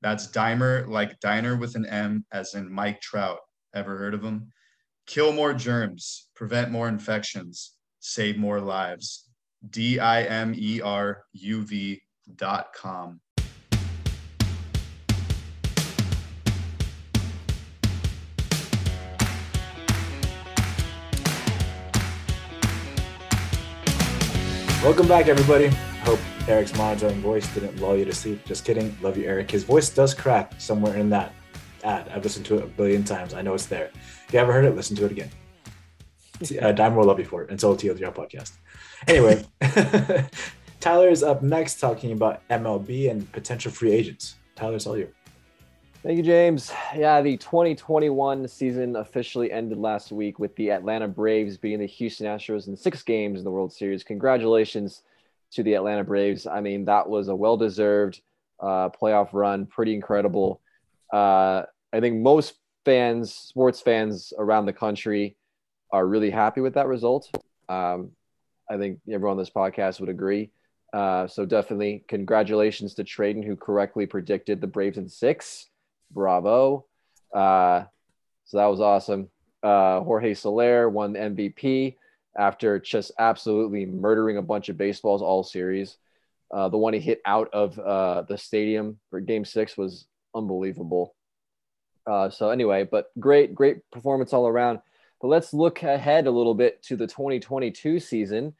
That's Dimer, like diner with an M, as in Mike Trout. Ever heard of him? Kill more germs, prevent more infections, save more lives. D I M E R U V dot com. Welcome back, everybody. Hope Eric's monotone voice didn't lull you to sleep. Just kidding. Love you, Eric. His voice does crack somewhere in that ad. I've listened to it a billion times. I know it's there. If you haven't heard it, listen to it again. Uh, Dime will love you for it. Until TLDR podcast. Anyway, Tyler is up next talking about MLB and potential free agents. Tyler's all you. Thank you, James. Yeah, the 2021 season officially ended last week with the Atlanta Braves beating the Houston Astros in six games in the World Series. Congratulations to the Atlanta Braves. I mean, that was a well deserved uh, playoff run, pretty incredible. Uh, I think most fans, sports fans around the country, are really happy with that result. Um, I think everyone on this podcast would agree. Uh, so definitely congratulations to Tradon, who correctly predicted the Braves in six. Bravo. Uh, so that was awesome. Uh, Jorge Soler won the MVP after just absolutely murdering a bunch of baseballs all series. Uh, the one he hit out of uh, the stadium for game six was unbelievable. Uh, so, anyway, but great, great performance all around. But let's look ahead a little bit to the 2022 season.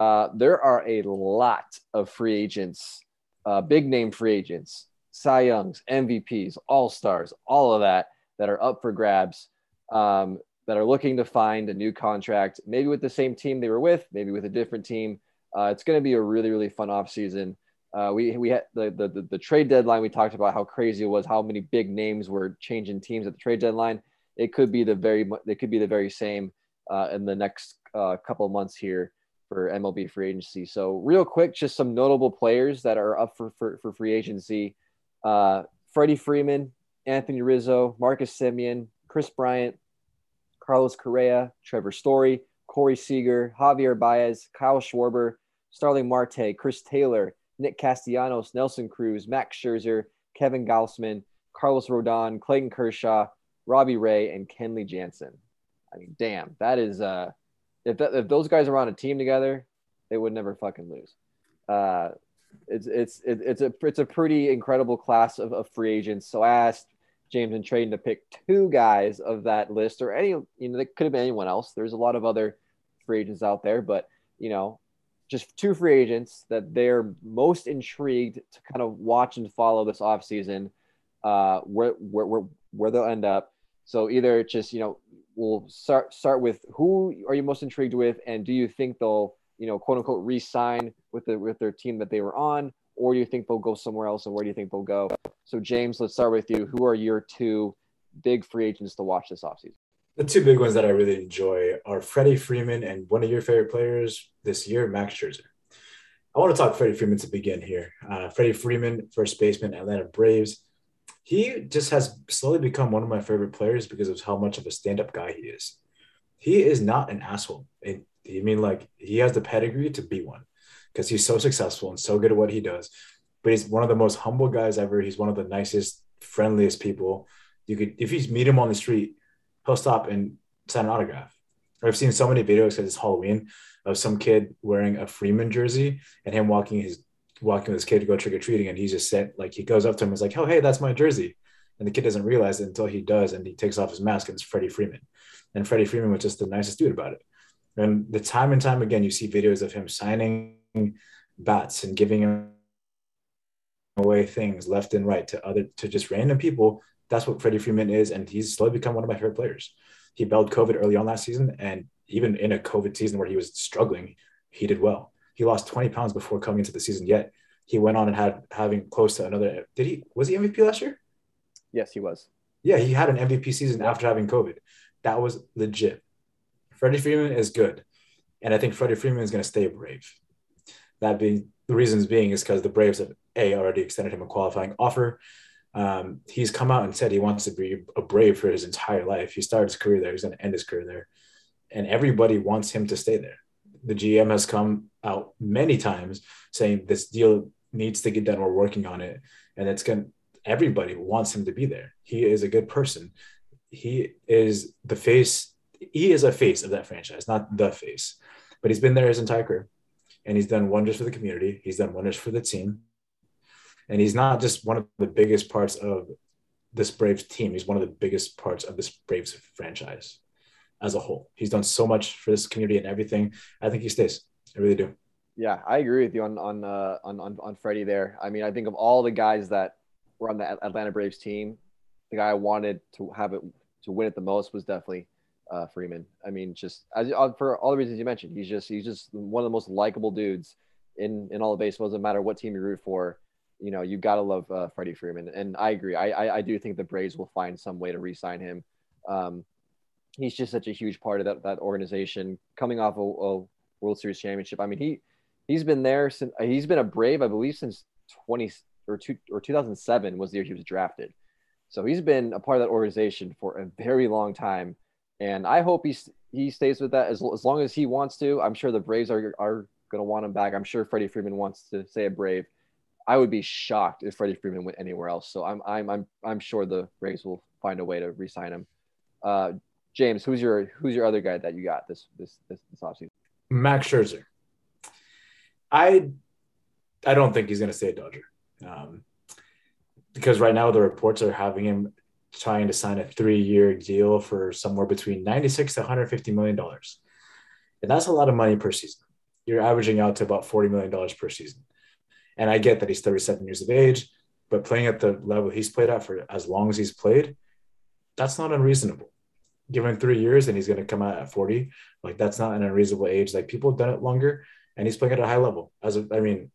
Uh, there are a lot of free agents, uh, big name free agents Cy Youngs, MVPs, All Stars, all of that that are up for grabs, um, that are looking to find a new contract, maybe with the same team they were with, maybe with a different team. Uh, it's going to be a really, really fun offseason. Uh, we we had the, the, the the trade deadline. We talked about how crazy it was, how many big names were changing teams at the trade deadline. It could be the very it could be the very same uh, in the next uh, couple months here for MLB free agency. So real quick, just some notable players that are up for for, for free agency uh, Freddie Freeman, Anthony Rizzo, Marcus Semien, Kris Bryant, Carlos Correa, Trevor Story, Corey Seager, Javier Baez, Kyle Schwarber, Starling Marte, Chris Taylor, Nick Castellanos, Nelson Cruz, Max Scherzer, Kevin Gausman, Carlos Rodon, Clayton Kershaw, Robbie Ray, and Kenley Jansen. I mean, damn, that is uh, if that, if those guys are on a team together, they would never fucking lose. Uh, it's it's it's a it's a pretty incredible class of, of free agents. So I asked James and Tradon to pick two guys of that list, or any you know, that could have been anyone else. There's a lot of other free agents out there, but you know, just two free agents that they're most intrigued to kind of watch and follow this offseason, uh, where, where where where they'll end up. So either just you know, we'll start start with who are you most intrigued with, and do you think they'll you know, quote unquote, re-sign with the with their team that they were on, or do you think they'll go somewhere else? And where do you think they'll go? So, James, let's start with you. Who are your two big free agents to watch this offseason? The two big ones that I really enjoy are Freddie Freeman and one of your favorite players this year, Max Scherzer. I want to talk Freddie Freeman to begin here. Uh, Freddie Freeman, first baseman, Atlanta Braves. He just has slowly become one of my favorite players because of how much of a stand-up guy he is. He is not an asshole. And I mean, like he has the pedigree to be one because he's so successful and so good at what he does. But he's one of the most humble guys ever. He's one of the nicest, friendliest people. You could, if you meet him on the street, he'll stop and sign an autograph. I've seen so many videos because it's Halloween of some kid wearing a Freeman jersey and him walking his walking with his kid to go trick or treating, and he just said like he goes up to him and is like, "Oh, hey, that's my jersey," and the kid doesn't realize it until he does, and he takes off his mask and it's Freddie Freeman, and Freddie Freeman was just the nicest dude about it. And the time and time again, you see videos of him signing bats and giving away things left and right to other to just random people. That's what Freddie Freeman is, and he's slowly become one of my favorite players. He bailed COVID early on last season, and even in a COVID season where he was struggling, he did well. He lost 20 pounds before coming into the season. Yet he went on and had having close to another. Did he was he MVP last year? Yes, he was. Yeah, he had an MVP season after having COVID. That was legit. Freddie Freeman is good, and I think Freddie Freeman is going to stay a Brave. That being the reasons being is because the Braves have a already extended him a qualifying offer. Um, he's come out and said he wants to be a Brave for his entire life. He started his career there. He's going to end his career there, and everybody wants him to stay there. The GM has come out many times saying this deal needs to get done. We're working on it, and it's going. Everybody wants him to be there. He is a good person. He is the face. He is a face of that franchise, not the face, but he's been there his entire career and he's done wonders for the community. He's done wonders for the team. And he's not just one of the biggest parts of this Braves team. He's one of the biggest parts of this Braves franchise as a whole. He's done so much for this community and everything. I think he stays. I really do. Yeah, I agree with you on on uh, on on on Freddie there. I mean, I think of all the guys that were on the Atlanta Braves team, the guy I wanted to have it to win it the most was definitely uh, Freeman. I mean, just as uh, for all the reasons you mentioned, he's just he's just one of the most likable dudes in in all of baseball. Doesn't matter what team you root for, you know, you gotta love uh, Freddie Freeman. And I agree. I, I, I do think the Braves will find some way to re-sign him. Um, he's just such a huge part of that that organization. Coming off a, a World Series championship, I mean, he he's been there since he's been a Brave, I believe, since twenty or two or two thousand seven was the year he was drafted. So he's been a part of that organization for a very long time and I hope he he stays with that as, as long as he wants to. I'm sure the Braves are are going to want him back. I'm sure Freddie Freeman wants to say a Brave. I would be shocked if Freddie Freeman went anywhere else. So I'm I'm I'm I'm sure the Braves will find a way to re-sign him. Uh, James, who's your who's your other guy that you got this this this, this offseason? Max Scherzer. I I don't think he's going to stay a Dodger. Um, because right now the reports are having him trying to sign a three-year deal for somewhere between 96 to 150 million dollars, and that's a lot of money per season. You're averaging out to about 40 million dollars per season. And I get that he's 37 years of age, but playing at the level he's played at for as long as he's played, that's not unreasonable. Give him three years and he's going to come out at 40. Like that's not an unreasonable age. Like people have done it longer, and he's playing at a high level. As a, I mean,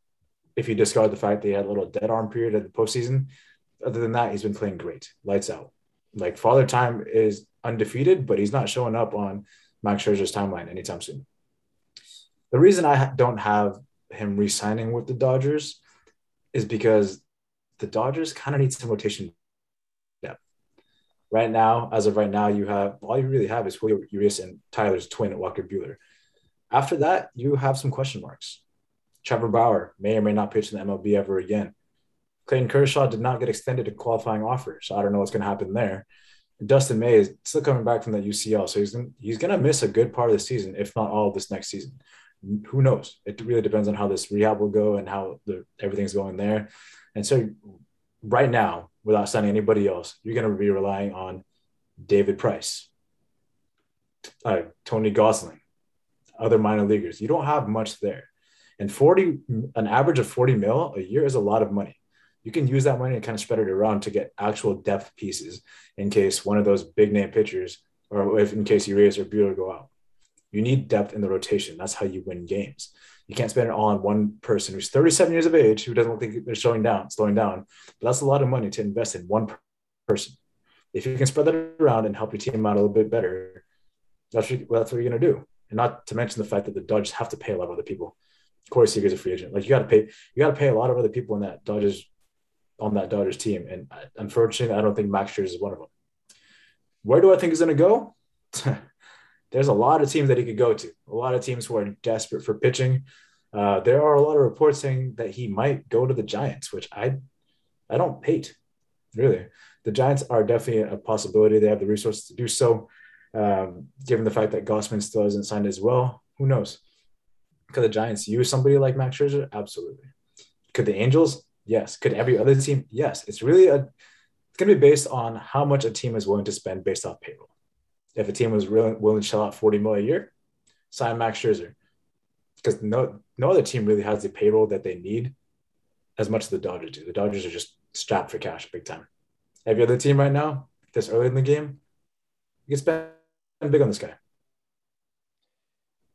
if you discard the fact that he had a little dead arm period at the postseason, other than that, he's been playing great, lights out. Like Father Time is undefeated, but he's not showing up on Max Scherzer's timeline anytime soon. The reason I don't have him re-signing with the Dodgers is because the Dodgers kind of need some rotation. Right now, as of right now, you have all you really have is Julio Urias and Tyler's twin at Walker Buehler. After that, you have some question marks. Trevor Bauer may or may not pitch in the MLB ever again. Clayton Kershaw did not get extended a qualifying offer, so I don't know what's going to happen there. Dustin May is still coming back from the UCL, so he's gonna, he's going to miss a good part of the season, if not all of this next season. Who knows? It really depends on how this rehab will go and how the, everything's going there. And so, right now, without signing anybody else, you're going to be relying on David Price, uh, Tony Gonsolin, other minor leaguers. You don't have much there. And 40, an average of 40 mil a year is a lot of money you can use that money and kind of spread it around to get actual depth pieces in case one of those big name pitchers or if in case Urias or Buehler go out. You need depth in the rotation. That's how you win games. You can't spend it all on one person who's 37 years of age who doesn't like they're slowing down, slowing down. But that's a lot of money to invest in one person. If you can spread that around and help your team out a little bit better, that's what, that's what you're going to do. And not to mention the fact that the Dodgers have to pay a lot of other people. Corey Seager's a free agent. Like you got to pay, you got to pay a lot of other people in that Dodgers on that Dodgers team. And unfortunately, I don't think Max Scherzer is one of them. Where do I think he's going to go? There's a lot of teams that he could go to. A lot of teams who are desperate for pitching. Uh, there are a lot of reports saying that he might go to the Giants, which I, I don't hate. Really, the Giants are definitely a possibility. They have the resources to do so. Um, given the fact that Gausman still hasn't signed as well, who knows? Could the Giants use somebody like Max Scherzer? Absolutely. Could the Angels? Yes. Could every other team? Yes. It's really a. It's going to be based on how much a team is willing to spend based off payroll. If a team was really willing to shell out forty mil a year, sign Max Scherzer, because no no other team really has the payroll that they need, as much as the Dodgers do. The Dodgers are just strapped for cash big time. Every other team right now, this early in the game, you can spend big on this guy.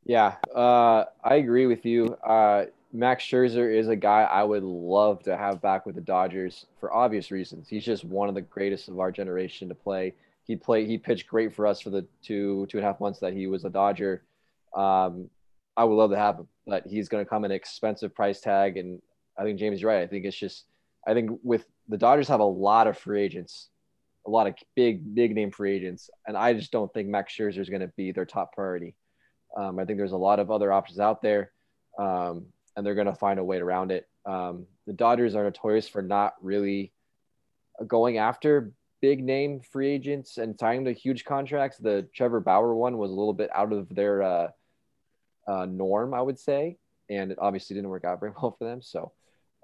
Yeah, uh, I agree with you. Uh, Max Scherzer is a guy I would love to have back with the Dodgers for obvious reasons. He's just one of the greatest of our generation to play. He played, he pitched great for us for the two two and a half months that he was a Dodger. Um, I would love to have him, but he's going to come an expensive price tag. And I think James is right. I think it's just, I think with the Dodgers have a lot of free agents, a lot of big big name free agents, and I just don't think Max Scherzer is going to be their top priority. Um, I think there's a lot of other options out there, um, and they're going to find a way around it. Um, the Dodgers are notorious for not really going after big name free agents and signing the huge contracts. The Trevor Bauer one was a little bit out of their uh, uh, norm, I would say, and it obviously didn't work out very well for them. So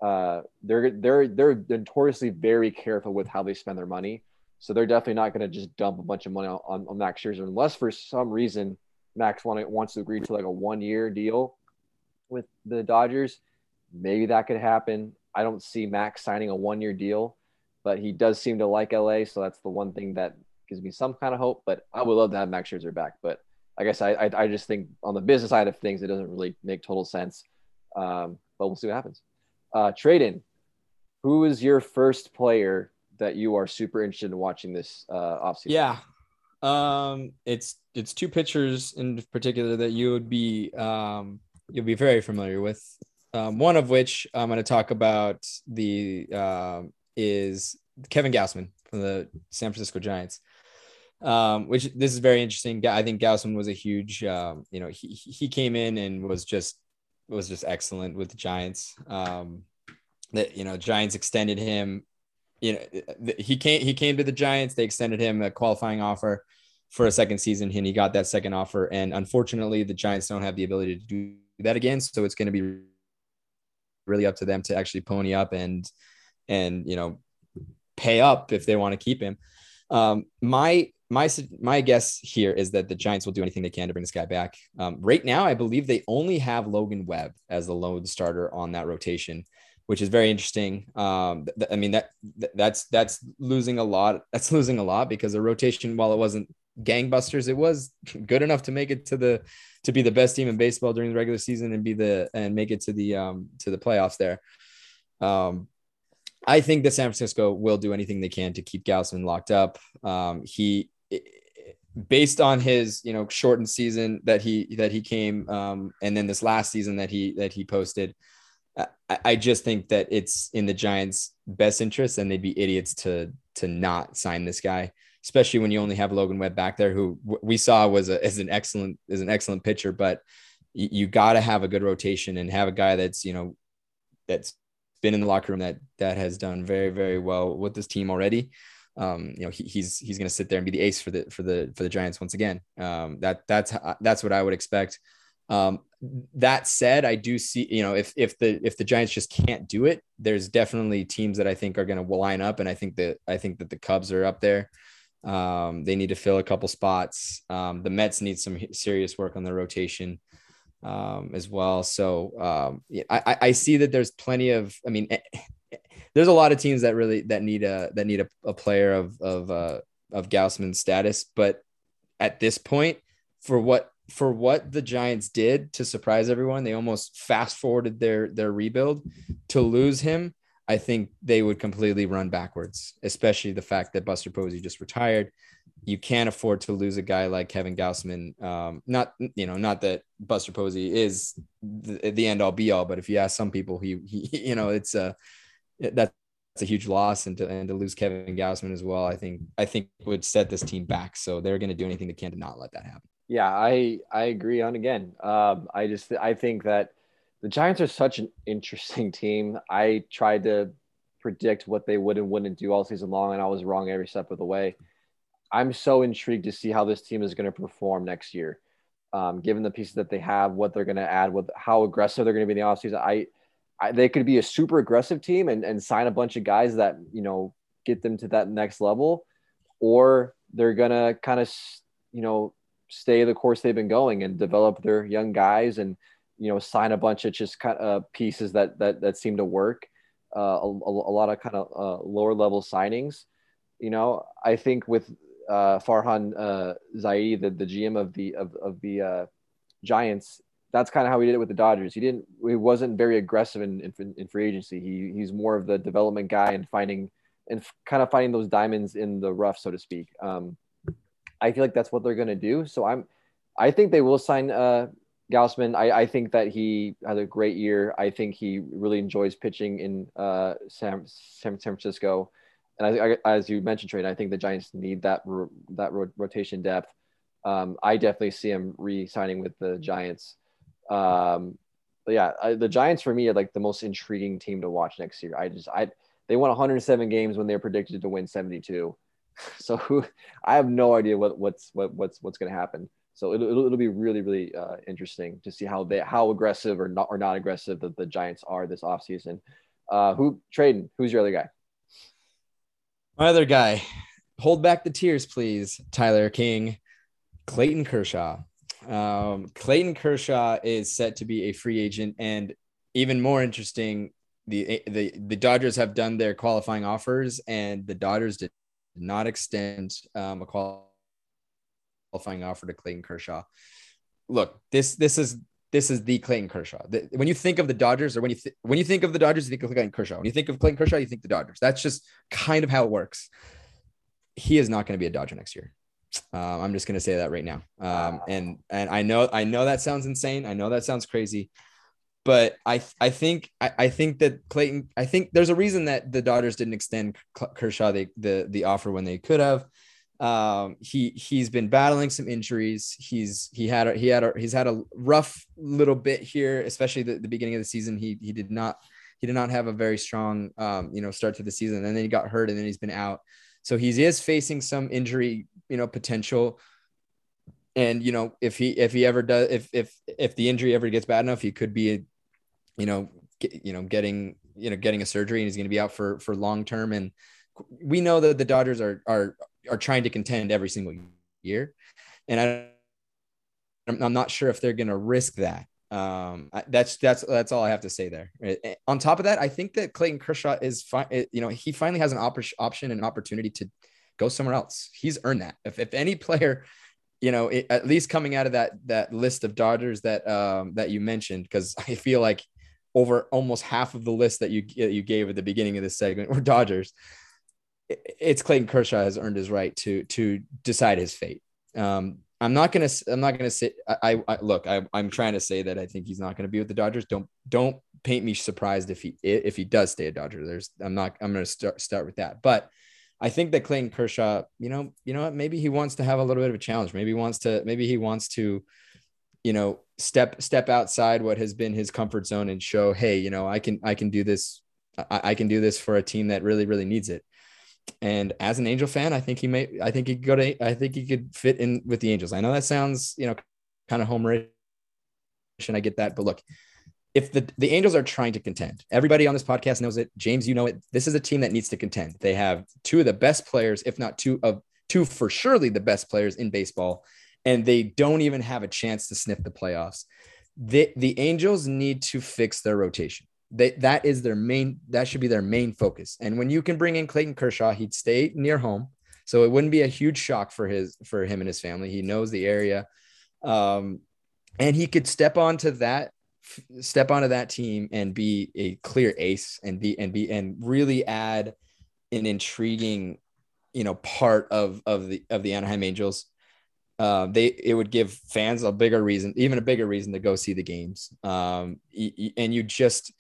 uh, they're they're they're notoriously very careful with how they spend their money. So they're definitely not going to just dump a bunch of money on, on Max Scherzer unless for some reason Max want, wants to agree to like a one year deal with the Dodgers. Maybe that could happen. I don't see Max signing a one year deal, but he does seem to like LA. So that's the one thing that gives me some kind of hope. But I would love to have Max Scherzer back. But I guess I, I, I just think on the business side of things, it doesn't really make total sense. Um, but we'll see what happens. Uh, Tradon, who is your first player that you are super interested in watching this uh, offseason? Yeah. Um, it's it's two pitchers in particular that you would be um, you'll be very familiar with. Um, one of which I'm going to talk about the uh, is Kevin Gausman from the San Francisco Giants. Um, which this is very interesting. I think Gausman was a huge, um, you know, he he came in and was just was just excellent with the Giants. Um, that you know, Giants extended him. You know, he came he came to the Giants. They extended him a qualifying offer for a second season, and he got that second offer. And unfortunately, the Giants don't have the ability to do that again. So it's going to be really up to them to actually pony up and and you know pay up if they want to keep him. Um, my my my guess here is that the Giants will do anything they can to bring this guy back. Um, right now, I believe they only have Logan Webb as the lone starter on that rotation, which is very interesting. Um, th- I mean that th- that's that's losing a lot. That's losing a lot because the rotation, while it wasn't gangbusters, it was good enough to make it to the to be the best team in baseball during the regular season and be the and make it to the um to the playoffs there. Um, I think that San Francisco will do anything they can to keep Gausman locked up. Um, he, based on his you know shortened season that he that he came, um, and then this last season that he that he posted, I, I just think that it's in the Giants' best interest, and they'd be idiots to to not sign this guy, especially when you only have Logan Webb back there, who we saw was a, is an excellent is an excellent pitcher, but you, you got to have a good rotation and have a guy that's you know that's been in the locker room that that has done very very well with this team already. Um, you know he, he's he's going to sit there and be the ace for the for the for the Giants once again. Um, that that's that's what I would expect. Um, that said, I do see you know if if the if the Giants just can't do it, there's definitely teams that I think are going to line up, and I think that I think that the Cubs are up there. Um, they need to fill a couple spots. Um, the Mets need some serious work on their rotation um, as well. So um, yeah, I, I see that there's plenty of. I mean, there's a lot of teams that really that need a that need a, a player of of uh, of Gausman's status, but at this point, for what for what the Giants did to surprise everyone, they almost fast forwarded their their rebuild to lose him. I think they would completely run backwards, especially the fact that Buster Posey just retired you can't afford to lose a guy like Kevin Gausman. Um, not you know, not that Buster Posey is the, the end all be all, but if you ask some people, he, he you know, it's a that's a huge loss, and to and to lose Kevin Gausman as well, I think I think would set this team back. So they're going to do anything they can to not let that happen. Yeah, I I agree on again. Um, I just I think that the Giants are such an interesting team. I tried to predict what they would and wouldn't do all season long, and I was wrong every step of the way. I'm so intrigued to see how this team is going to perform next year, um, given the pieces that they have, what they're going to add, with how aggressive they're going to be in the offseason. I, I they could be a super aggressive team and, and sign a bunch of guys that you know get them to that next level, or they're gonna kind of you know stay the course they've been going and develop their young guys and you know sign a bunch of just kind of pieces that that that seem to work uh, a, a, lot of kind of uh, lower level signings you know i think with uh, farhan uh, zaidi the, the gm of the of, of the uh, giants that's kind of how he did it with the dodgers he didn't he wasn't very aggressive in, in, in free agency he, he's more of the development guy and finding and kind of finding those diamonds in the rough so to speak um, I feel like that's what they're going to do. So I'm, I think they will sign uh, Gausman. I, I think that he had a great year. I think he really enjoys pitching in uh, San, San Francisco. And I, I, as you mentioned, Trey, I think the Giants need that ro- that ro- rotation depth. Um, I definitely see him re-signing with the Giants. Um, yeah, I, the Giants for me are like the most intriguing team to watch next year. I just I they won 107 games when they were predicted to win 72. So I have no idea what what's what what's what's going to happen. So it'll, it'll, it'll be really really uh, interesting to see how they how aggressive or not or not aggressive that the Giants are this offseason. Uh, who Tradon? Who's your other guy? My other guy, hold back the tears, please. Tyler King, Clayton Kershaw. Um, Clayton Kershaw is set to be a free agent, and even more interesting, the the the Dodgers have done their qualifying offers, and the Dodgers did not extend um, a qualifying offer to Clayton Kershaw. Look, this this is this is the Clayton Kershaw. The, when you think of the Dodgers, or when you th- when you think of the Dodgers, you think of Clayton Kershaw. When you think of Clayton Kershaw, you think the Dodgers. That's just kind of how it works. He is not going to be a Dodger next year. Um, I'm just going to say that right now. Um, and and I know I know that sounds insane. I know that sounds crazy but I I think I, I, think that Clayton I think there's a reason that the Dodgers didn't extend Kershaw the the, the offer when they could have. Um, he he's been battling some injuries. He's he had a, he had a, he's had a rough little bit here, especially the, the beginning of the season. He he did not he did not have a very strong um, you know start to the season, and then he got hurt, and then he's been out. So he is facing some injury you know potential and you know if he if he ever does if if if the injury ever gets bad enough he could be you know, get, you know, getting, you know, getting a surgery and he's going to be out for, for long term. And we know that the Dodgers are, are, are trying to contend every single year. And I, I'm not sure if they're going to risk that. Um, that's, that's, that's all I have to say there. On top of that, I think that Clayton Kershaw is fine. You know, he finally has an op- option and an opportunity to go somewhere else. He's earned that. If, if any player, you know, it, at least coming out of that, that list of Dodgers that, um, that you mentioned, cause I feel like over almost half of the list that you you gave at the beginning of this segment were Dodgers. It's Clayton Kershaw has earned his right to to decide his fate. Um, I'm not gonna I'm not gonna say I, I look I, I'm trying to say that I think he's not gonna be with the Dodgers. Don't don't paint me surprised if he if he does stay a Dodger. There's I'm not I'm gonna start start with that, but. I think that Clayton Kershaw, you know, you know what, maybe he wants to have a little bit of a challenge. Maybe he wants to, maybe he wants to, you know, step step outside what has been his comfort zone and show hey you know i can i can do this I, I, can do this for a team that really really needs it and as an angel fan i think he may i think he could go to i think he could fit in with the angels i know that sounds you know kind of homerish and i get that but look if the, the angels are trying to contend everybody on this podcast knows it james you know it this is a team that needs to contend they have two of the best players if not two of two for surely the best players in baseball and they don't even have a chance to sniff the playoffs. The, the Angels need to fix their rotation. They, that is their main, that should be their main focus. And when you can bring in Clayton Kershaw, he'd stay near home. So it wouldn't be a huge shock for his, for him and his family. He knows the area. Um, and he could step onto that, step onto that team and be a clear ace and be, and be, and really add an intriguing, you know, part of, of the, of the Anaheim Angels uh, they it would give fans a bigger reason, even a bigger reason to go see the games. Um, and you just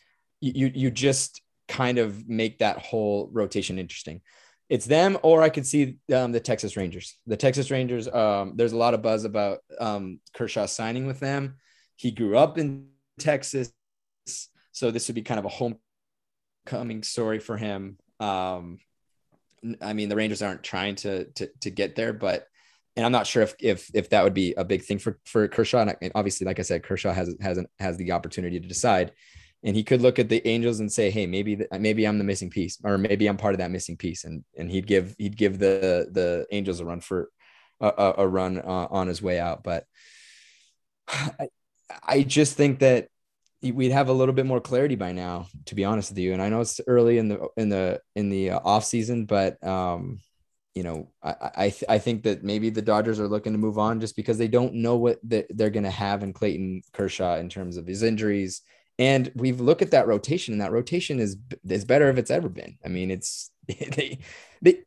you you just kind of make that whole rotation interesting. It's them, or I could see um, the Texas Rangers. The Texas Rangers. Um, there's a lot of buzz about um, Kershaw signing with them. He grew up in Texas, so this would be kind of a homecoming story for him. Um, I mean, the Rangers aren't trying to to to get there, but and I'm not sure if if if that would be a big thing for for Kershaw. And obviously, like I said, Kershaw has has has the opportunity to decide, and he could look at the Angels and say, "Hey, maybe maybe I'm the missing piece, or maybe I'm part of that missing piece," and and he'd give he'd give the the Angels a run for a, a run uh, on his way out. But I, I just think that we'd have a little bit more clarity by now, to be honest with you. And I know it's early in the in the in the uh, off season, but um, you know, I I, th- I think that maybe the Dodgers are looking to move on just because they don't know what the, they're going to have in Clayton Kershaw in terms of his injuries. And we've looked at that rotation, and that rotation is is better if it's ever been. I mean, it's they they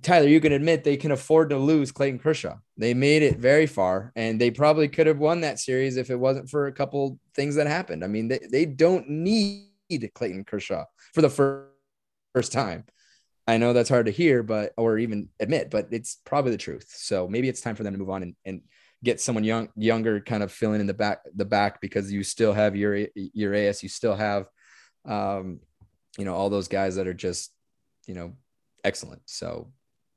Tyler, you can admit they can afford to lose Clayton Kershaw. They made it very far, and they probably could have won that series if it wasn't for a couple things that happened. I mean, they, they don't need Clayton Kershaw for the first, first time. I know that's hard to hear, but or even admit, but it's probably the truth. So maybe it's time for them to move on and, and get someone young, younger, kind of filling in the back, the back because you still have your Urias, you still have, um, you know, all those guys that are just, you know, excellent. So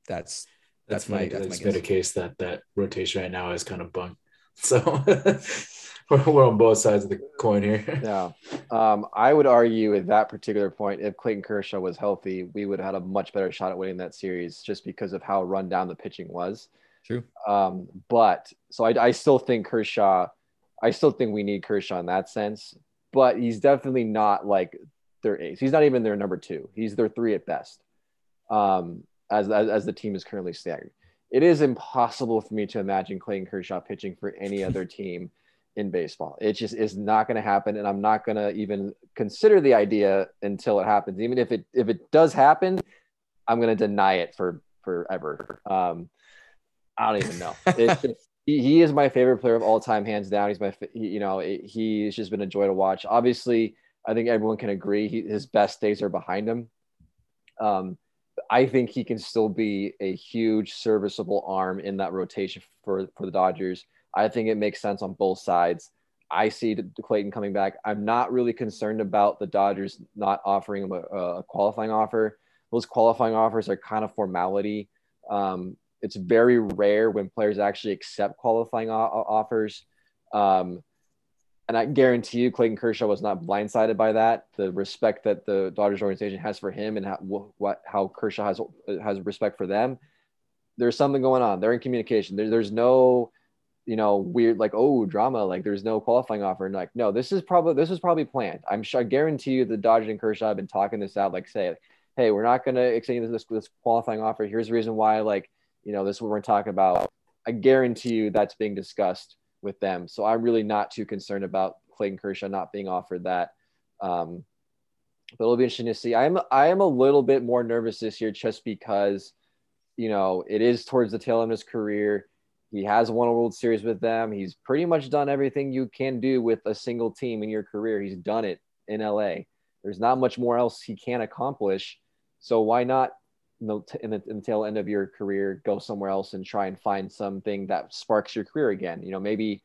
that's that's, that's my funny, that's it's my been a case that that rotation right now is kind of bunk. So we're on both sides of the coin here. Yeah. Um, I would argue at that particular point, if Clayton Kershaw was healthy, we would have had a much better shot at winning that series just because of how run down the pitching was. True. Um, but so I, I still think Kershaw, I still think we need Kershaw in that sense, but he's definitely not like their ace. He's not even their number two. He's their three at best. Um, as, as, as the team is currently staggered. It is impossible for me to imagine Clayton Kershaw pitching for any other team in baseball. It just is not going to happen, and I'm not going to even consider the idea until it happens. Even if it if it does happen, I'm going to deny it for forever. Um, I don't even know. It's just, he, he is my favorite player of all time, hands down. He's my you know it, he's just been a joy to watch. Obviously, I think everyone can agree he, his best days are behind him. Um, I think he can still be a huge serviceable arm in that rotation for, for the Dodgers. I think it makes sense on both sides. I see Clayton coming back. I'm not really concerned about the Dodgers not offering him a, a qualifying offer. Those qualifying offers are kind of formality. Um, it's very rare when players actually accept qualifying o- offers. Um, and I guarantee you, Clayton Kershaw was not blindsided by that. The respect that the Dodgers organization has for him and how, what how Kershaw has has respect for them. There's something going on. They're in communication. There, there's no, you know, weird like oh drama. Like there's no qualifying offer. And like no, this is probably this is probably planned. I'm sure. I guarantee you, the Dodgers and Kershaw have been talking this out. Like say, hey, we're not going to extend this, this qualifying offer. Here's the reason why. Like you know, this is what we're talking about. I guarantee you that's being discussed with them. So I'm really not too concerned about Clayton Kershaw not being offered that. Um, but it'll be interesting to see. I am I am a little bit more nervous this year just because, you know, it is towards the tail end of his career. He has won a World Series with them. He's pretty much done everything you can do with a single team in your career. He's done it in LA. There's not much more else he can accomplish. So why not in the, in the tail end of your career, go somewhere else and try and find something that sparks your career again. You know, maybe,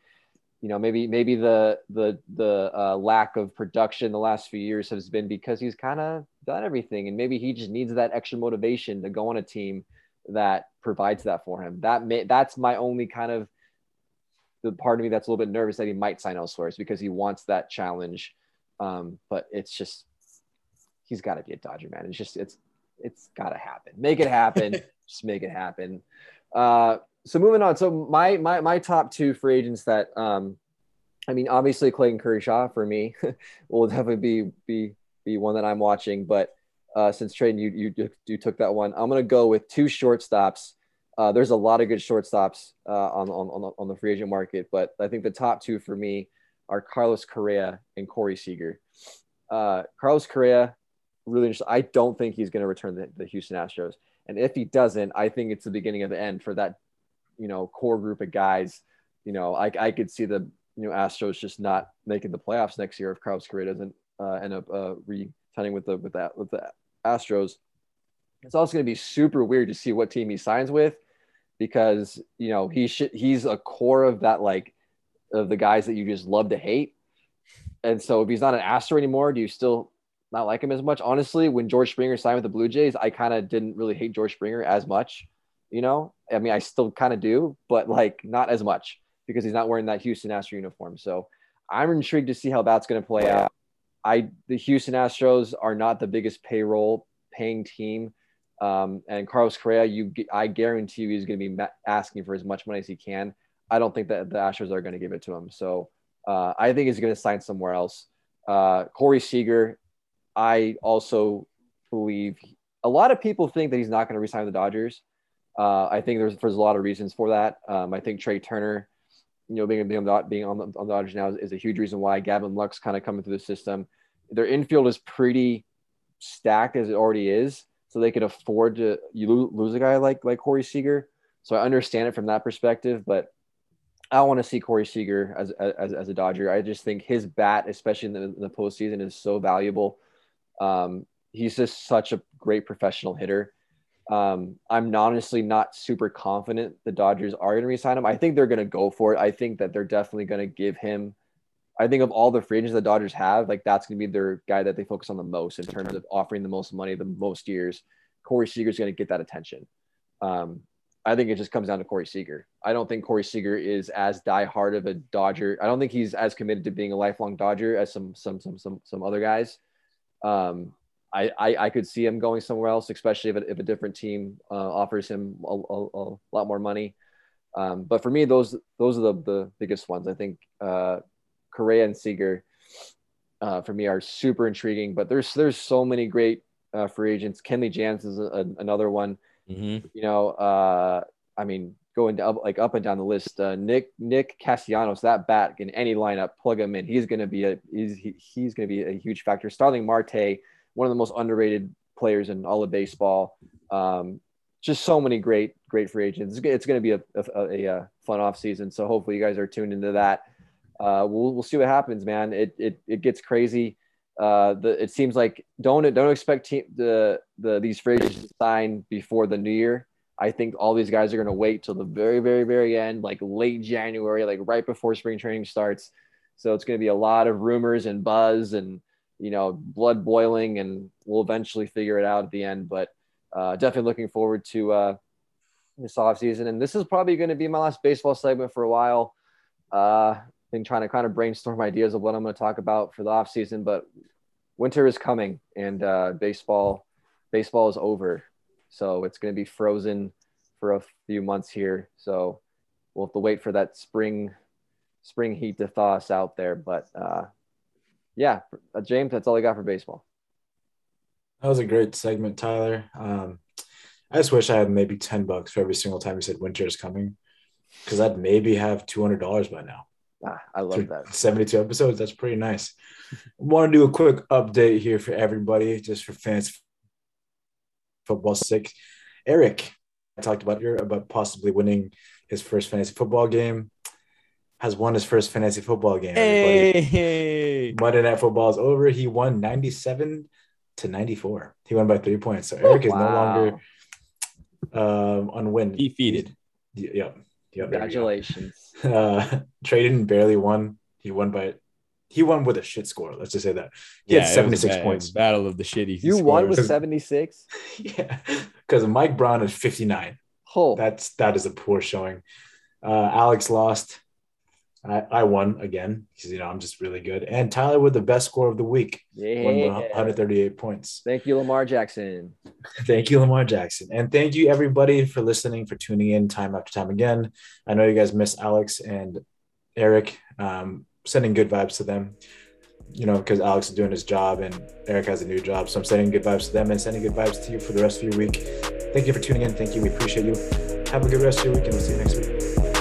you know, maybe maybe the the the uh, lack of production the last few years has been because he's kind of done everything, and maybe he just needs that extra motivation to go on a team that provides that for him. That may that's my only kind of the part of me that's a little bit nervous that he might sign elsewhere is because he wants that challenge. Um, but it's just he's got to be a Dodger man. It's just it's it's got to happen. Make it happen. Just make it happen. Uh, so moving on. So my my my top two free agents that um, I mean, obviously Clayton Kershaw for me will definitely be be be one that I'm watching. But uh, since Tradon you you you took that one, I'm gonna go with two shortstops. Uh, there's a lot of good shortstops uh, on, on, on, the, on the free agent market, but I think the top two for me are Carlos Correa and Corey Seager. Uh, Carlos Correa, really interesting. I don't think he's going to return the, the Houston Astros. And if he doesn't, I think it's the beginning of the end for that, you know, core group of guys. You know, I, I could see the, you know, Astros just not making the playoffs next year if Carlos Correa doesn't uh, end up uh, re signing with the with that with the Astros. It's also going to be super weird to see what team he signs with because you know he should he's a core of that like of the guys that you just love to hate. And so if he's not an Astro anymore, do you still not like him as much? Honestly, when George Springer signed with the Blue Jays, I kind of didn't really hate George Springer as much. You know, I mean, I still kind of do, but like not as much because he's not wearing that Houston Astro uniform. So I'm intrigued to see how that's going to play out. I the Houston Astros are not the biggest payroll paying team, um, and Carlos Correa, you I guarantee you he's going to be asking for as much money as he can. I don't think that the Astros are going to give it to him. So uh, I think he's going to sign somewhere else. Uh, Corey Seager, I also believe a lot of people think that he's not going to resign the Dodgers. Uh, I think there's there's a lot of reasons for that. Um, I think Trea Turner, you know, being being, being on, the, on the Dodgers now is, is, a huge reason why Gavin Lux kind of coming through the system. Their infield is pretty stacked as it already is, so they can afford to you lose a guy like like Corey Seager. So I understand it from that perspective, but I want to see Corey Seager as, as, as a Dodger. I just think his bat, especially in the, in the postseason, is so valuable. Um, he's just such a great professional hitter. Um, I'm honestly not super confident the Dodgers are going to resign him. I think they're going to go for it. I think that they're definitely going to give him. I think of all the free agents the Dodgers have, like that's going to be their guy that they focus on the most in terms of offering the most money, the most years. Corey Seager is going to get that attention. Um, I think it just comes down to Corey Seager. I don't think Corey Seager is as diehard of a Dodger. I don't think he's as committed to being a lifelong Dodger as some some some some some other guys. Um, I, I, I could see him going somewhere else, especially if a, if a different team uh, offers him a, a, a, lot more money. Um, but for me, those those are the, the biggest ones. I think uh, Correa and Seager uh, for me are super intriguing. But there's there's so many great uh, free agents. Kenley Jans is a, another one. Mm-hmm. You know, uh, I mean, going up like up and down the list. Uh, Nick Nick Castellanos, that bat in any lineup, plug him in. He's going to be a he's he, he's going to be a huge factor. Starling Marte, one of the most underrated players in all of baseball. Um, just so many great great free agents. It's going to be a, a, a, fun off season. So hopefully you guys are tuned into that. Uh, we'll we'll see what happens, man. It it it gets crazy. Uh, the, it seems like don't don't expect the the these free agents to sign before the new year. I think all these guys are going to wait till the very very very end, like late January, like right before spring training starts. So it's going to be a lot of rumors and buzz and you know blood boiling, and we'll eventually figure it out at the end. But uh, definitely looking forward to uh, this off season, and this is probably going to be my last baseball segment for a while. Uh, been trying to kind of brainstorm ideas of what I'm going to talk about for the off season, but winter is coming and uh, baseball baseball is over, so it's going to be frozen for a few months here. So we'll have to wait for that spring spring heat to thaw us out there. But uh, yeah, uh, James, that's all I got for baseball. That was a great segment, Tyler. Um, I just wish I had maybe 10 bucks for every single time you said winter is coming because I'd maybe have $200 by now. Ah, I love that. 72 episodes. That's pretty nice. Want to do a quick update here for everybody, just for fans football six. Eric I talked about here about possibly winning his first fantasy football game. Has won his first fantasy football game. Hey, hey. Monday Night Football is over. He won 97 to 94. He won by three points. So Eric oh, is wow. no longer um, on win. Defeated. Yep. Yep, Congratulations. Uh, Tradon barely won. He won by he won with a shit score. Let's just say that. He yeah, had 76 bad, points. Battle of the shitty. You won with 76? yeah. Because Mike Brown is 59. Oh. That's that is a poor showing. Uh, Alex lost. I, I won again because you know I'm just really good. And Tyler with the best score of the week. Yeah. 138 points. Thank you, Lamar Jackson. thank you, Lamar Jackson. And thank you everybody for listening, for tuning in time after time again. I know you guys miss Alex and Eric. Um, sending good vibes to them, you know, because Alex is doing his job and Eric has a new job. So I'm sending good vibes to them and sending good vibes to you for the rest of your week. Thank you for tuning in. Thank you. We appreciate you. Have a good rest of your week and we'll see you next week.